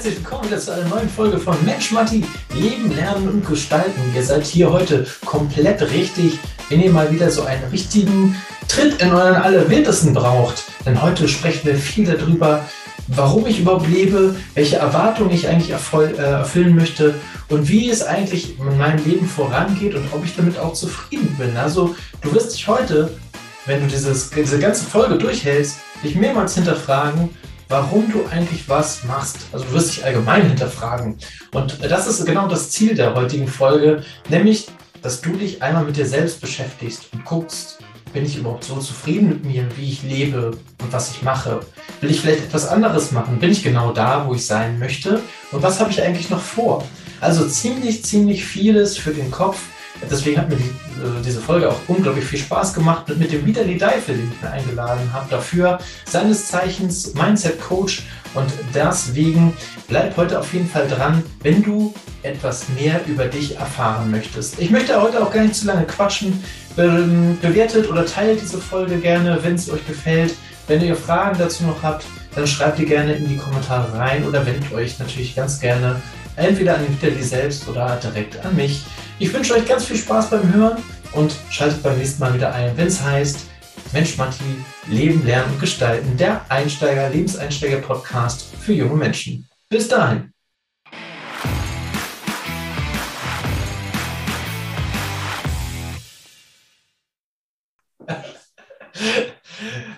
herzlich willkommen zu einer neuen Folge von Mensch Matti, Leben, Lernen und Gestalten. Ihr seid hier heute komplett richtig, wenn ihr mal wieder so einen richtigen Tritt in euren Allerwildesten braucht. Denn heute sprechen wir viel darüber, warum ich überhaupt lebe, welche Erwartungen ich eigentlich äh, erfüllen möchte und wie es eigentlich in meinem Leben vorangeht und ob ich damit auch zufrieden bin. Also du wirst dich heute, wenn du dieses, diese ganze Folge durchhältst, dich mehrmals hinterfragen, warum du eigentlich was machst. Also du wirst dich allgemein hinterfragen. Und das ist genau das Ziel der heutigen Folge, nämlich, dass du dich einmal mit dir selbst beschäftigst und guckst, bin ich überhaupt so zufrieden mit mir, wie ich lebe und was ich mache? Will ich vielleicht etwas anderes machen? Bin ich genau da, wo ich sein möchte? Und was habe ich eigentlich noch vor? Also ziemlich, ziemlich vieles für den Kopf, Deswegen hat mir die, äh, diese Folge auch unglaublich viel Spaß gemacht und mit dem Vitali Deifel, den ich mir eingeladen habe, dafür seines Zeichens Mindset Coach und deswegen bleib heute auf jeden Fall dran, wenn du etwas mehr über dich erfahren möchtest. Ich möchte heute auch gar nicht zu lange quatschen. Be bewertet oder teilt diese Folge gerne, wenn es euch gefällt. Wenn ihr Fragen dazu noch habt, dann schreibt die gerne in die Kommentare rein oder wendet euch natürlich ganz gerne entweder an den Vitali selbst oder direkt an mich. Ich wünsche euch ganz viel Spaß beim Hören und schaltet beim nächsten Mal wieder ein, wenn es heißt Mensch Matti, Leben, Lernen und Gestalten, der Einsteiger, Lebenseinsteiger-Podcast für junge Menschen. Bis dahin.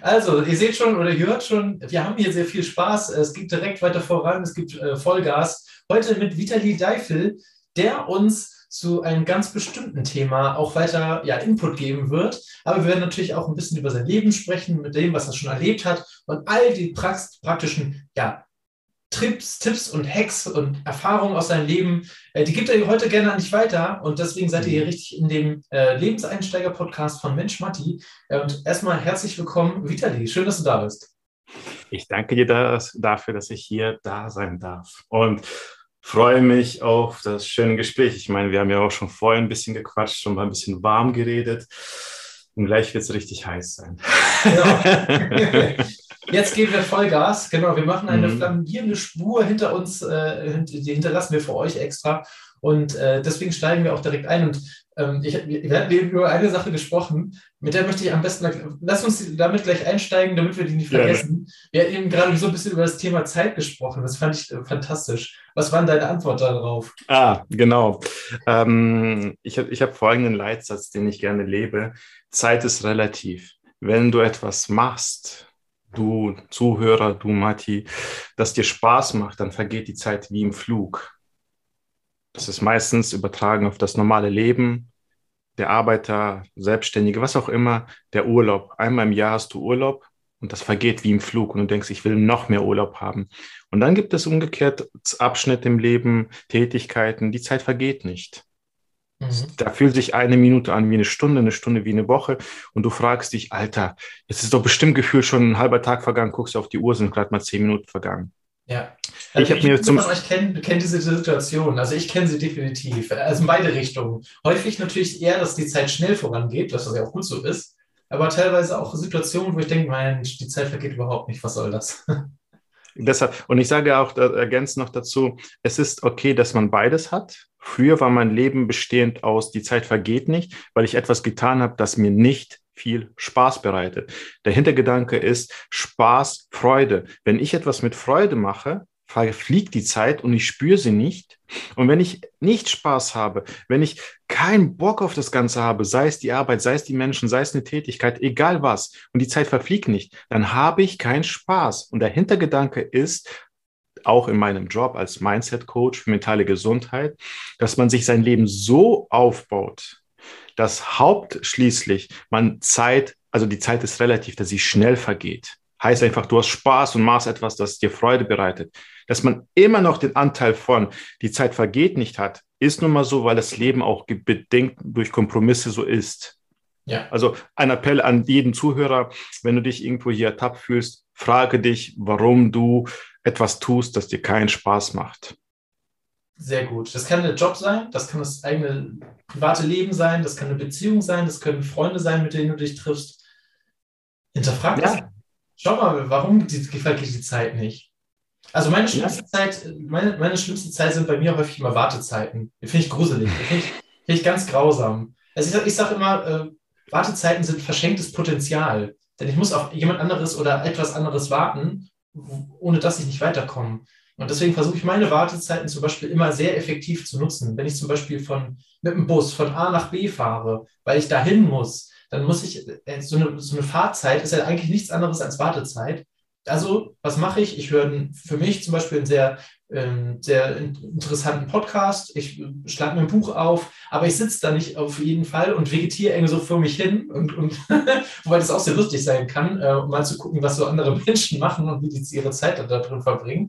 Also, ihr seht schon oder ihr hört schon, wir haben hier sehr viel Spaß. Es geht direkt weiter voran, es gibt äh, Vollgas. Heute mit Vitali Deifel, der uns zu einem ganz bestimmten Thema auch weiter ja, Input geben wird. Aber wir werden natürlich auch ein bisschen über sein Leben sprechen, mit dem, was er schon erlebt hat und all die praktischen ja, Trips, Tipps und Hacks und Erfahrungen aus seinem Leben, äh, die gibt er heute gerne an dich weiter. Und deswegen seid ihr hier mhm. richtig in dem äh, Lebenseinsteiger-Podcast von Mensch Matti. Äh, und erstmal herzlich willkommen, Vitali. Schön, dass du da bist. Ich danke dir das, dafür, dass ich hier da sein darf. Und freue mich auf das schöne Gespräch. Ich meine, wir haben ja auch schon vorher ein bisschen gequatscht, schon mal ein bisschen warm geredet. Und gleich wird es richtig heiß sein. Ja. Jetzt geben wir Vollgas. Genau, wir machen eine mhm. flammierende Spur hinter uns, äh, die hinterlassen wir für euch extra. Und äh, deswegen steigen wir auch direkt ein. Und ich, wir hatten eben über eine Sache gesprochen, mit der möchte ich am besten, lass uns damit gleich einsteigen, damit wir die nicht vergessen. Ja. Wir hatten eben gerade so ein bisschen über das Thema Zeit gesprochen. Das fand ich äh, fantastisch. Was war deine Antwort darauf? Ah, genau. Ähm, ich habe ich hab folgenden Leitsatz, den ich gerne lebe. Zeit ist relativ. Wenn du etwas machst, du Zuhörer, du Mati, das dir Spaß macht, dann vergeht die Zeit wie im Flug. Das ist meistens übertragen auf das normale Leben, der Arbeiter, Selbstständige, was auch immer, der Urlaub. Einmal im Jahr hast du Urlaub und das vergeht wie im Flug und du denkst, ich will noch mehr Urlaub haben. Und dann gibt es umgekehrt Abschnitte im Leben, Tätigkeiten, die Zeit vergeht nicht. Mhm. Da fühlt sich eine Minute an wie eine Stunde, eine Stunde wie eine Woche und du fragst dich, Alter, jetzt ist doch bestimmt gefühlt schon ein halber Tag vergangen, guckst du auf die Uhr, sind gerade mal zehn Minuten vergangen. Ja. Also ich habe mir zum euch kennt, kennt diese Situation. Also ich kenne sie definitiv. Also in beide Richtungen. Häufig natürlich eher, dass die Zeit schnell vorangeht, dass das ja auch gut so ist. Aber teilweise auch Situationen, wo ich denke, Mensch, die Zeit vergeht überhaupt nicht. Was soll das? Deshalb, und ich sage auch äh, ergänzend noch dazu, es ist okay, dass man beides hat. Früher war mein Leben bestehend aus, die Zeit vergeht nicht, weil ich etwas getan habe, das mir nicht viel Spaß bereitet. Der Hintergedanke ist Spaß, Freude. Wenn ich etwas mit Freude mache, fliegt die Zeit und ich spüre sie nicht. Und wenn ich nicht Spaß habe, wenn ich keinen Bock auf das Ganze habe, sei es die Arbeit, sei es die Menschen, sei es eine Tätigkeit, egal was, und die Zeit verfliegt nicht, dann habe ich keinen Spaß. Und der Hintergedanke ist, auch in meinem Job als Mindset Coach für mentale Gesundheit, dass man sich sein Leben so aufbaut, dass hauptschließlich man Zeit, also die Zeit ist relativ, dass sie schnell vergeht. Heißt einfach, du hast Spaß und machst etwas, das dir Freude bereitet. Dass man immer noch den Anteil von die Zeit vergeht nicht hat, ist nun mal so, weil das Leben auch bedingt durch Kompromisse so ist. Ja. Also ein Appell an jeden Zuhörer, wenn du dich irgendwo hier ertappt fühlst, frage dich, warum du etwas tust, das dir keinen Spaß macht. Sehr gut. Das kann der Job sein, das kann das eigene private Leben sein, das kann eine Beziehung sein, das können Freunde sein, mit denen du dich triffst. Hinterfrag das. Ja. Schau mal, warum gefällt dir die Zeit nicht? Also meine schlimmste, Zeit, meine, meine schlimmste Zeit sind bei mir häufig immer Wartezeiten. Finde ich gruselig. Finde ich, find ich ganz grausam. Also ich, sage immer, äh, Wartezeiten sind verschenktes Potenzial. Denn ich muss auf jemand anderes oder etwas anderes warten, ohne dass ich nicht weiterkomme. Und deswegen versuche ich meine Wartezeiten zum Beispiel immer sehr effektiv zu nutzen. Wenn ich zum Beispiel von, mit dem Bus von A nach B fahre, weil ich dahin muss, dann muss ich, äh, so eine, so eine Fahrzeit ist ja eigentlich nichts anderes als Wartezeit. Also, was mache ich? Ich höre für mich zum Beispiel einen sehr, äh, sehr interessanten Podcast. Ich äh, schlage mir ein Buch auf, aber ich sitze da nicht auf jeden Fall und vegetiere irgendwie so vor mich hin. Und, und wobei das auch sehr lustig sein kann, äh, um mal zu gucken, was so andere Menschen machen und wie die ihre Zeit da drin verbringen.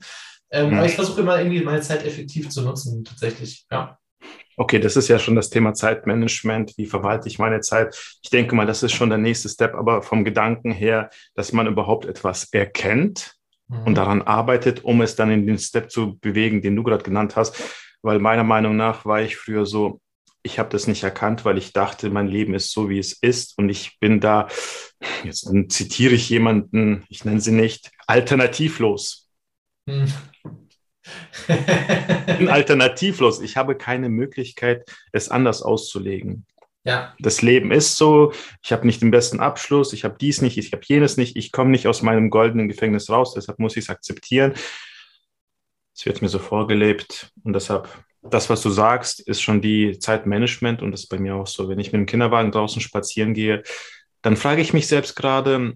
Ähm, mhm. Aber ich versuche immer irgendwie meine Zeit effektiv zu nutzen, tatsächlich. Ja. Okay, das ist ja schon das Thema Zeitmanagement. Wie verwalte ich meine Zeit? Ich denke mal, das ist schon der nächste Step, aber vom Gedanken her, dass man überhaupt etwas erkennt mhm. und daran arbeitet, um es dann in den Step zu bewegen, den du gerade genannt hast. Weil meiner Meinung nach war ich früher so, ich habe das nicht erkannt, weil ich dachte, mein Leben ist so, wie es ist. Und ich bin da, jetzt zitiere ich jemanden, ich nenne sie nicht, alternativlos. Mhm bin alternativlos. Ich habe keine Möglichkeit, es anders auszulegen. Ja. Das Leben ist so, ich habe nicht den besten Abschluss, ich habe dies nicht, ich habe jenes nicht, ich komme nicht aus meinem goldenen Gefängnis raus, deshalb muss ich es akzeptieren. Es wird mir so vorgelebt und deshalb, das, was du sagst, ist schon die Zeitmanagement und das ist bei mir auch so. Wenn ich mit dem Kinderwagen draußen spazieren gehe, dann frage ich mich selbst gerade,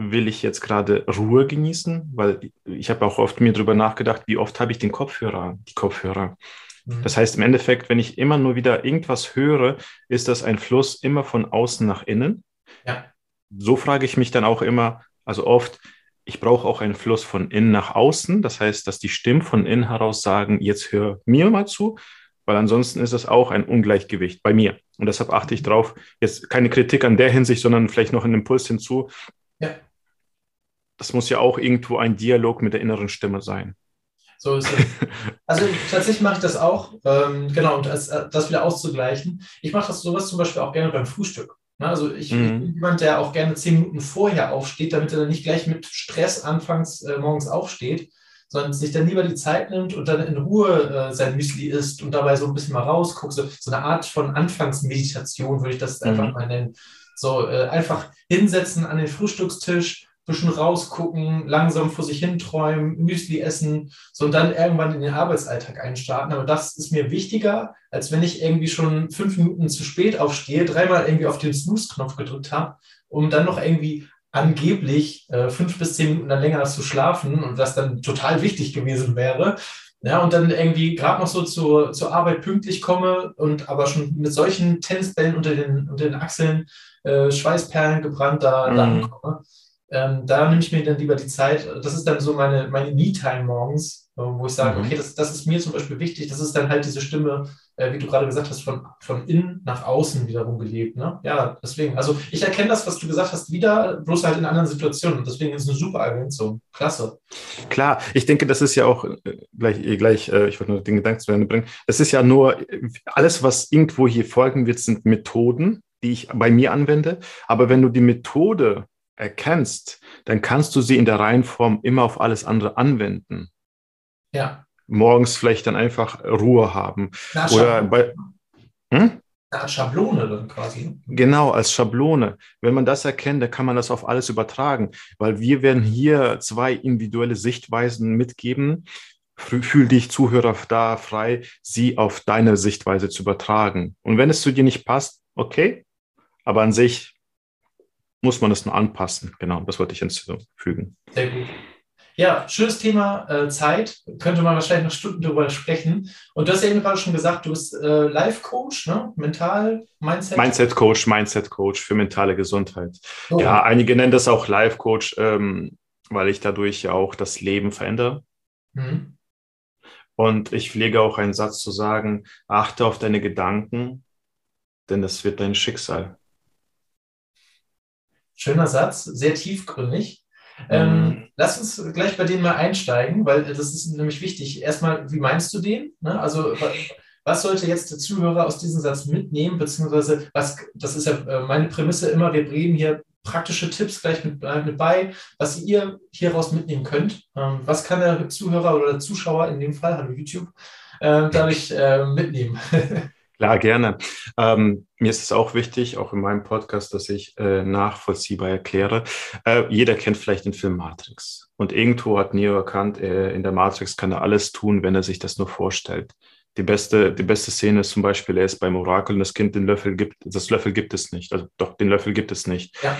will ich jetzt gerade Ruhe genießen? Weil ich habe auch oft mir darüber nachgedacht, wie oft habe ich den Kopfhörer, die Kopfhörer. Mhm. Das heißt im Endeffekt, wenn ich immer nur wieder irgendwas höre, ist das ein Fluss immer von außen nach innen. Ja. So frage ich mich dann auch immer, also oft, ich brauche auch einen Fluss von innen nach außen. Das heißt, dass die Stimmen von innen heraus sagen, jetzt hör mir mal zu, weil ansonsten ist es auch ein Ungleichgewicht bei mir. Und deshalb achte ich drauf, jetzt keine Kritik an der Hinsicht, sondern vielleicht noch einen Impuls hinzu. Ja das muss ja auch irgendwo ein Dialog mit der inneren Stimme sein. So ist es. Also tatsächlich mache ich das auch, ähm, genau, um das, äh, das wieder auszugleichen. Ich mache das sowas zum Beispiel auch gerne beim Frühstück. Ne? Also ich, mhm. ich, bin jemand, der auch gerne zehn Minuten vorher aufsteht, damit er dann nicht gleich mit Stress anfangs äh, morgens aufsteht, sondern sich dann lieber die Zeit nimmt und dann in Ruhe äh, sein Müsli isst und dabei so ein bisschen mal rausguckt. So, so eine Art von Anfangsmeditation würde ich das mhm. einfach mal nennen. So äh, einfach hinsetzen an den Frühstückstisch bisschen rausgucken, langsam vor sich hin träumen, Müsli essen, so und dann irgendwann in den Arbeitsalltag einstarten. Aber das ist mir wichtiger, als wenn ich irgendwie schon fünf Minuten zu spät aufstehe, dreimal irgendwie auf den Snooze-Knopf gedrückt habe, um dann noch irgendwie angeblich äh, fünf bis zehn Minuten dann länger zu schlafen und was dann total wichtig gewesen wäre. Ja, und dann irgendwie gerade noch so zur, zur Arbeit pünktlich komme und aber schon mit solchen Tennisbällen unter den, unter den Achseln, äh, Schweißperlen gebrannt da, mhm. da ankomme. Ähm, da nehme ich mir dann lieber die Zeit. Das ist dann so meine, meine Me-Time morgens, äh, wo ich sage, mhm. okay, das, das ist mir zum Beispiel wichtig. Das ist dann halt diese Stimme, äh, wie du gerade gesagt hast, von, von innen nach außen wiederum gelebt. Ne? Ja, deswegen. Also ich erkenne das, was du gesagt hast, wieder, bloß halt in anderen Situationen. Und deswegen ist es eine super Ergänzung. Klasse. Klar, ich denke, das ist ja auch äh, gleich, äh, gleich äh, ich wollte nur den Gedanken zu Ende bringen. Das ist ja nur, alles, was irgendwo hier folgen wird, sind Methoden, die ich bei mir anwende. Aber wenn du die Methode erkennst, dann kannst du sie in der Reihenform immer auf alles andere anwenden. Ja. Morgens vielleicht dann einfach Ruhe haben. Na, Oder bei. Hm? Schablone dann quasi. Genau, als Schablone. Wenn man das erkennt, dann kann man das auf alles übertragen, weil wir werden hier zwei individuelle Sichtweisen mitgeben. Fühl dich, Zuhörer, da frei, sie auf deine Sichtweise zu übertragen. Und wenn es zu dir nicht passt, okay, aber an sich muss man es nur anpassen. Genau, das wollte ich hinzufügen. Sehr gut. Ja, schönes Thema äh, Zeit. Könnte man wahrscheinlich noch Stunden darüber sprechen. Und du hast ja eben gerade schon gesagt, du bist äh, Life-Coach, ne? Mental, Mindset. Mindset-Coach, Mindset-Coach für mentale Gesundheit. Oh. Ja, einige nennen das auch Life-Coach, ähm, weil ich dadurch ja auch das Leben verändere. Mhm. Und ich pflege auch einen Satz zu sagen, achte auf deine Gedanken, denn das wird dein Schicksal. Schöner Satz, sehr tiefgründig. Ähm, mhm. lass uns gleich bei denen mal einsteigen, weil das ist nämlich wichtig. Erstmal, wie meinst du den? Ne? Also, was sollte jetzt der Zuhörer aus diesem Satz mitnehmen, beziehungsweise was, das ist ja äh, meine Prämisse immer, wir reden hier praktische Tipps gleich mit, äh, mit bei, was ihr hieraus mitnehmen könnt. Ähm, was kann der Zuhörer oder der Zuschauer in dem Fall, hallo YouTube, äh, dadurch äh, mitnehmen? Klar, gerne. Ähm, mir ist es auch wichtig, auch in meinem Podcast, dass ich äh, nachvollziehbar erkläre. Äh, jeder kennt vielleicht den Film Matrix. Und irgendwo hat Neo erkannt, äh, in der Matrix kann er alles tun, wenn er sich das nur vorstellt. Die beste, die beste Szene ist zum Beispiel, er ist beim Orakel und das Kind den Löffel gibt, das Löffel gibt es nicht. Also doch, den Löffel gibt es nicht. Ja.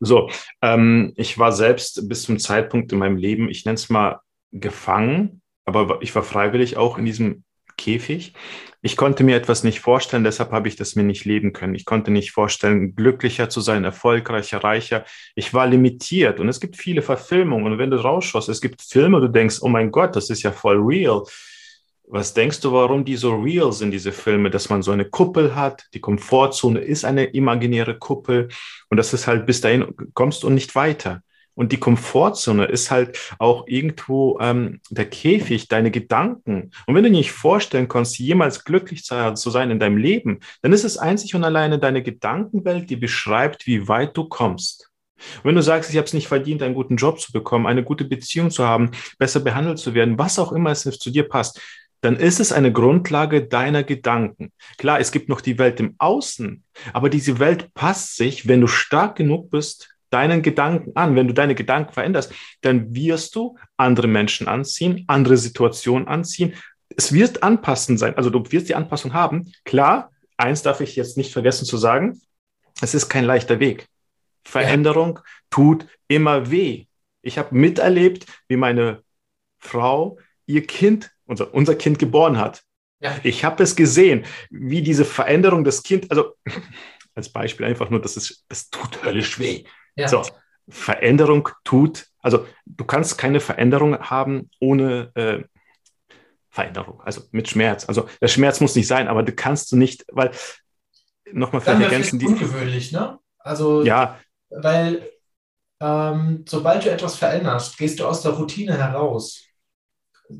So, ähm, ich war selbst bis zum Zeitpunkt in meinem Leben, ich nenne es mal gefangen, aber ich war freiwillig auch in diesem Käfig. Ich konnte mir etwas nicht vorstellen, deshalb habe ich das mir nicht leben können. Ich konnte nicht vorstellen, glücklicher zu sein, erfolgreicher, reicher. Ich war limitiert und es gibt viele Verfilmungen und wenn du rausschaust, es gibt Filme, du denkst, oh mein Gott, das ist ja voll real. Was denkst du, warum die so real sind, diese Filme, dass man so eine Kuppel hat? Die Komfortzone ist eine imaginäre Kuppel und das ist halt bis dahin kommst und nicht weiter. Und die Komfortzone ist halt auch irgendwo ähm, der Käfig, deine Gedanken. Und wenn du nicht vorstellen kannst, jemals glücklich zu, zu sein in deinem Leben, dann ist es einzig und alleine deine Gedankenwelt, die beschreibt, wie weit du kommst. Und wenn du sagst, ich habe es nicht verdient, einen guten Job zu bekommen, eine gute Beziehung zu haben, besser behandelt zu werden, was auch immer es zu dir passt, dann ist es eine Grundlage deiner Gedanken. Klar, es gibt noch die Welt im Außen, aber diese Welt passt sich, wenn du stark genug bist, deinen Gedanken an. Wenn du deine Gedanken veränderst, dann wirst du andere Menschen anziehen, andere Situationen anziehen. Es wird anpassend sein. Also du wirst die Anpassung haben. Klar, eins darf ich jetzt nicht vergessen zu sagen. Es ist kein leichter Weg. Veränderung ja. tut immer weh. Ich habe miterlebt, wie meine Frau ihr Kind, unser, unser Kind geboren hat. Ja. Ich habe es gesehen, wie diese Veränderung des Kindes, also als Beispiel einfach nur, das, ist, das tut höllisch weh. Ja. So, Veränderung tut, also du kannst keine Veränderung haben ohne äh, Veränderung, also mit Schmerz. Also der Schmerz muss nicht sein, aber du kannst du nicht, weil nochmal vielleicht ergänzen die. Ungewöhnlich, ne? Also ja, weil ähm, sobald du etwas veränderst, gehst du aus der Routine heraus.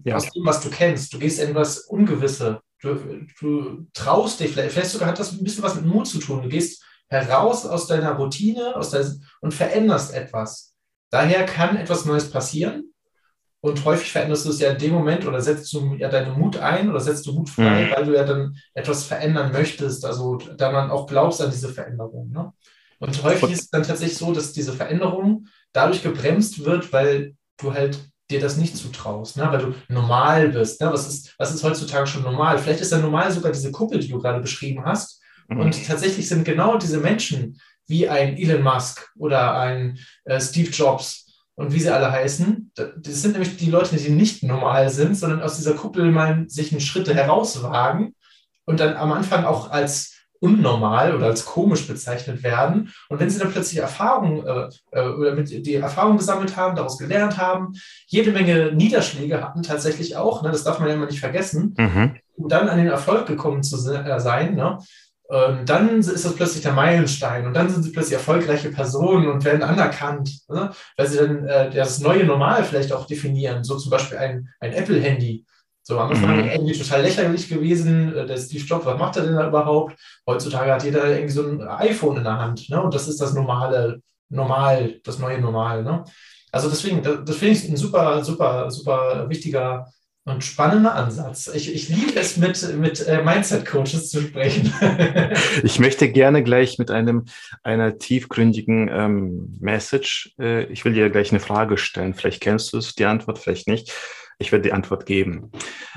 Ja. Aus dem, was du kennst. Du gehst in etwas Ungewisse. Du, du traust dich, vielleicht, vielleicht sogar hat das ein bisschen was mit Mut zu tun. Du gehst heraus aus deiner Routine aus der, und veränderst etwas. Daher kann etwas Neues passieren. Und häufig veränderst du es ja in dem Moment oder setzt du ja deinen Mut ein oder setzt du Mut frei, mhm. weil du ja dann etwas verändern möchtest, also da man auch glaubst an diese Veränderung. Ne? Und häufig ist es dann tatsächlich so, dass diese Veränderung dadurch gebremst wird, weil du halt dir das nicht zutraust, ne? weil du normal bist. Ne? Was, ist, was ist heutzutage schon normal? Vielleicht ist ja normal sogar diese Kuppel, die du gerade beschrieben hast, Mhm. Und tatsächlich sind genau diese Menschen wie ein Elon Musk oder ein äh, Steve Jobs und wie sie alle heißen, das sind nämlich die Leute, die nicht normal sind, sondern aus dieser Kuppel mal sich einen Schritt herauswagen und dann am Anfang auch als unnormal oder als komisch bezeichnet werden. Und wenn sie dann plötzlich Erfahrung äh, äh, oder mit die Erfahrung gesammelt haben, daraus gelernt haben, jede Menge Niederschläge hatten tatsächlich auch, ne, das darf man ja immer nicht vergessen, mhm. um dann an den Erfolg gekommen zu äh, sein, ne, und dann ist das plötzlich der Meilenstein und dann sind sie plötzlich erfolgreiche Personen und werden anerkannt, ne? weil sie dann äh, das neue Normal vielleicht auch definieren, so zum Beispiel ein, ein Apple-Handy. So am Anfang mhm. irgendwie total lächerlich gewesen, äh, der Steve Jobs, was macht er denn da überhaupt? Heutzutage hat jeder irgendwie so ein iPhone in der Hand ne? und das ist das normale, normal, das neue Normal. Ne? Also deswegen, das, das finde ich ein super, super, super wichtiger und spannender Ansatz. Ich, ich liebe es, mit, mit äh, Mindset-Coaches zu sprechen. ich möchte gerne gleich mit einem einer tiefgründigen ähm, Message, äh, ich will dir gleich eine Frage stellen. Vielleicht kennst du es, die Antwort, vielleicht nicht. Ich werde die Antwort geben.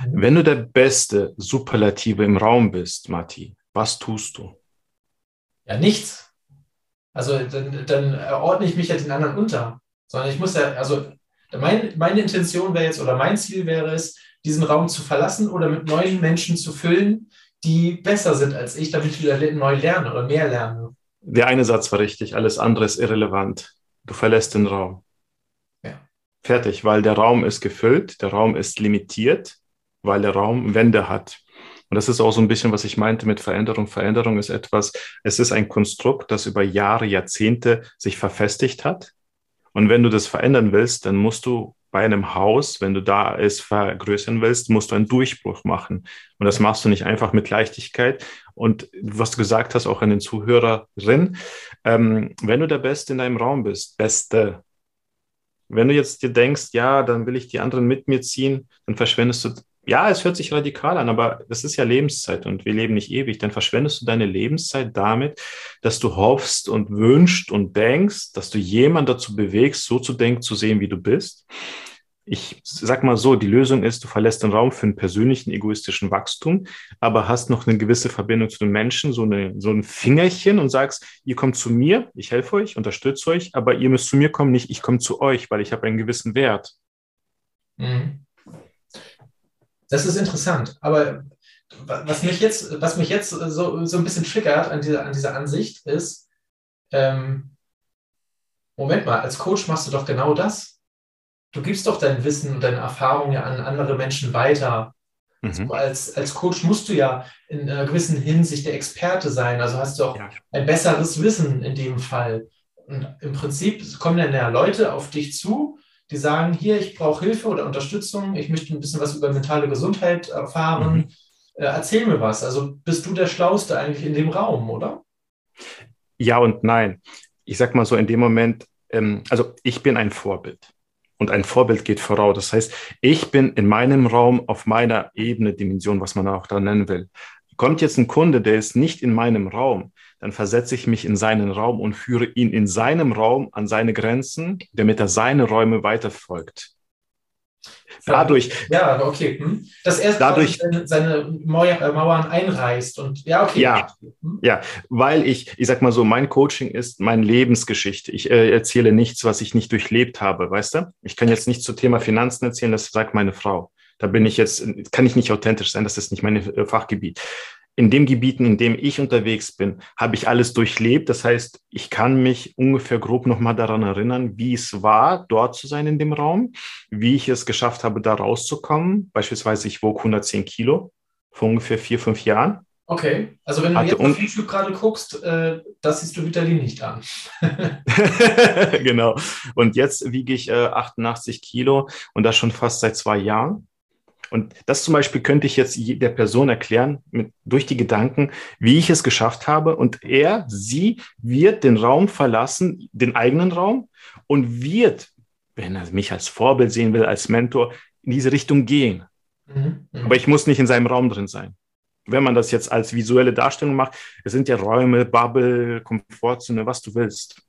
Mhm. Wenn du der beste Superlative im Raum bist, Matti, was tust du? Ja, nichts. Also dann, dann ordne ich mich ja den anderen unter. Sondern ich muss ja, also mein, meine Intention wäre jetzt oder mein Ziel wäre es, diesen Raum zu verlassen oder mit neuen Menschen zu füllen, die besser sind als ich, damit ich wieder neu lerne oder mehr lerne. Der eine Satz war richtig, alles andere ist irrelevant. Du verlässt den Raum. Ja. Fertig, weil der Raum ist gefüllt, der Raum ist limitiert, weil der Raum Wände hat. Und das ist auch so ein bisschen, was ich meinte mit Veränderung. Veränderung ist etwas, es ist ein Konstrukt, das über Jahre, Jahrzehnte sich verfestigt hat. Und wenn du das verändern willst, dann musst du bei einem Haus, wenn du da es vergrößern willst, musst du einen Durchbruch machen. Und das machst du nicht einfach mit Leichtigkeit. Und was du gesagt hast, auch an den Zuhörerinnen, ähm, wenn du der Beste in deinem Raum bist, Beste, wenn du jetzt dir denkst, ja, dann will ich die anderen mit mir ziehen, dann verschwendest du, ja, es hört sich radikal an, aber das ist ja Lebenszeit und wir leben nicht ewig. Dann verschwendest du deine Lebenszeit damit, dass du hoffst und wünschst und denkst, dass du jemanden dazu bewegst, so zu denken, zu sehen, wie du bist ich sag mal so, die Lösung ist, du verlässt den Raum für einen persönlichen egoistischen Wachstum, aber hast noch eine gewisse Verbindung zu den Menschen, so, eine, so ein Fingerchen und sagst, ihr kommt zu mir, ich helfe euch, unterstütze euch, aber ihr müsst zu mir kommen, nicht ich komme zu euch, weil ich habe einen gewissen Wert. Mhm. Das ist interessant, aber was mich jetzt, was mich jetzt so, so ein bisschen triggert an dieser, an dieser Ansicht ist, ähm, Moment mal, als Coach machst du doch genau das du gibst doch dein Wissen und deine Erfahrungen ja an andere Menschen weiter. Mhm. So als, als Coach musst du ja in einer gewissen Hinsicht der Experte sein. Also hast du auch ja. ein besseres Wissen in dem Fall. Und im Prinzip kommen dann ja Leute auf dich zu, die sagen, hier, ich brauche Hilfe oder Unterstützung, ich möchte ein bisschen was über mentale Gesundheit erfahren. Mhm. Äh, erzähl mir was. Also bist du der Schlauste eigentlich in dem Raum, oder? Ja und nein. Ich sag mal so, in dem Moment, ähm, also ich bin ein Vorbild und ein Vorbild geht voraus. Das heißt, ich bin in meinem Raum auf meiner Ebene, Dimension, was man auch da nennen will. Kommt jetzt ein Kunde, der ist nicht in meinem Raum, dann versetze ich mich in seinen Raum und führe ihn in seinem Raum an seine Grenzen, damit er seine Räume weiterfolgt. Dadurch. Ja, okay. Hm. Dass er dadurch seine, seine äh, Mauern einreißt und ja, okay. Ja, hm. ja, weil ich, ich sag mal so, mein Coaching ist meine Lebensgeschichte. Ich äh, erzähle nichts, was ich nicht durchlebt habe, weißt du? Ich kann jetzt nicht zum Thema Finanzen erzählen, das sagt meine Frau. Da bin ich jetzt, kann ich nicht authentisch sein, das ist nicht mein äh, Fachgebiet in den Gebieten, in dem ich unterwegs bin, habe ich alles durchlebt. Das heißt, ich kann mich ungefähr grob nochmal daran erinnern, wie es war, dort zu sein in dem Raum, wie ich es geschafft habe, da rauszukommen. Beispielsweise, ich wog 110 Kilo vor ungefähr vier, fünf Jahren. Okay, also wenn du jetzt auf YouTube gerade guckst, äh, das siehst du Vitali nicht an. genau. Und jetzt wiege ich äh, 88 Kilo und das schon fast seit zwei Jahren. Und das zum Beispiel könnte ich jetzt der Person erklären mit, durch die Gedanken, wie ich es geschafft habe. Und er, sie wird den Raum verlassen, den eigenen Raum und wird, wenn er mich als Vorbild sehen will, als Mentor, in diese Richtung gehen. Mhm. Aber ich muss nicht in seinem Raum drin sein. Wenn man das jetzt als visuelle Darstellung macht, es sind ja Räume, Bubble, Komfortzone, was du willst.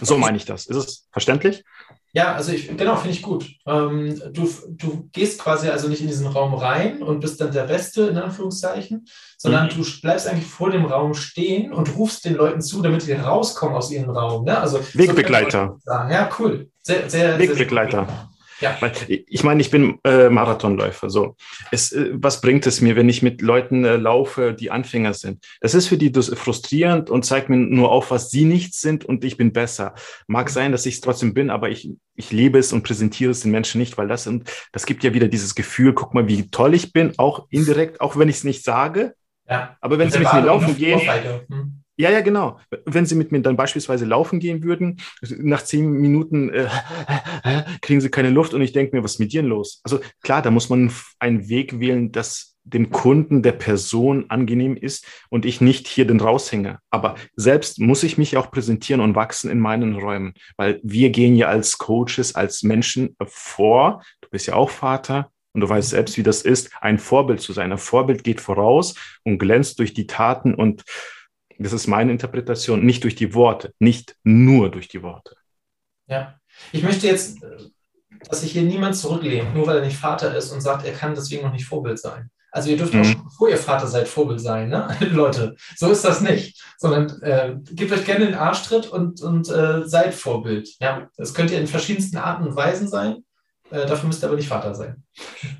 So meine ich das. Ist es verständlich? Ja, also ich, genau, finde ich gut. Ähm, du, du gehst quasi also nicht in diesen Raum rein und bist dann der Beste, in Anführungszeichen, sondern mhm. du bleibst eigentlich vor dem Raum stehen und rufst den Leuten zu, damit die rauskommen aus ihrem Raum. Ne? Also, Wegbegleiter. So ja, cool. Sehr, sehr, Wegbegleiter. Sehr, sehr ja. Ich meine, ich bin äh, Marathonläufer. So, es, äh, was bringt es mir, wenn ich mit Leuten äh, laufe, die Anfänger sind? Das ist für die das frustrierend und zeigt mir nur auf, was sie nicht sind und ich bin besser. Mag mhm. sein, dass ich es trotzdem bin, aber ich, ich lebe es und präsentiere es den Menschen nicht, weil das sind, das gibt ja wieder dieses Gefühl, guck mal, wie toll ich bin, auch indirekt, auch wenn ich es nicht sage. Ja. Aber wenn sie mit mir laufen gehen, hm. Ja, ja, genau. Wenn Sie mit mir dann beispielsweise laufen gehen würden, nach zehn Minuten äh, äh, kriegen Sie keine Luft und ich denke mir, was ist mit dir los? Also klar, da muss man einen Weg wählen, dass dem Kunden, der Person angenehm ist und ich nicht hier den raushänge. Aber selbst muss ich mich auch präsentieren und wachsen in meinen Räumen, weil wir gehen ja als Coaches, als Menschen vor. Du bist ja auch Vater, und du weißt selbst, wie das ist, ein Vorbild zu sein. Ein Vorbild geht voraus und glänzt durch die Taten und das ist meine Interpretation, nicht durch die Worte, nicht nur durch die Worte. Ja, ich möchte jetzt, dass sich hier niemand zurücklehnt, nur weil er nicht Vater ist und sagt, er kann deswegen noch nicht Vorbild sein. Also ihr dürft mhm. auch schon bevor ihr Vater seid Vorbild sein, ne? Leute. So ist das nicht. Sondern äh, gebt euch gerne den Arschtritt und, und äh, seid Vorbild. Ja, das könnt ihr in verschiedensten Arten und Weisen sein. Äh, dafür müsst ihr aber nicht Vater sein.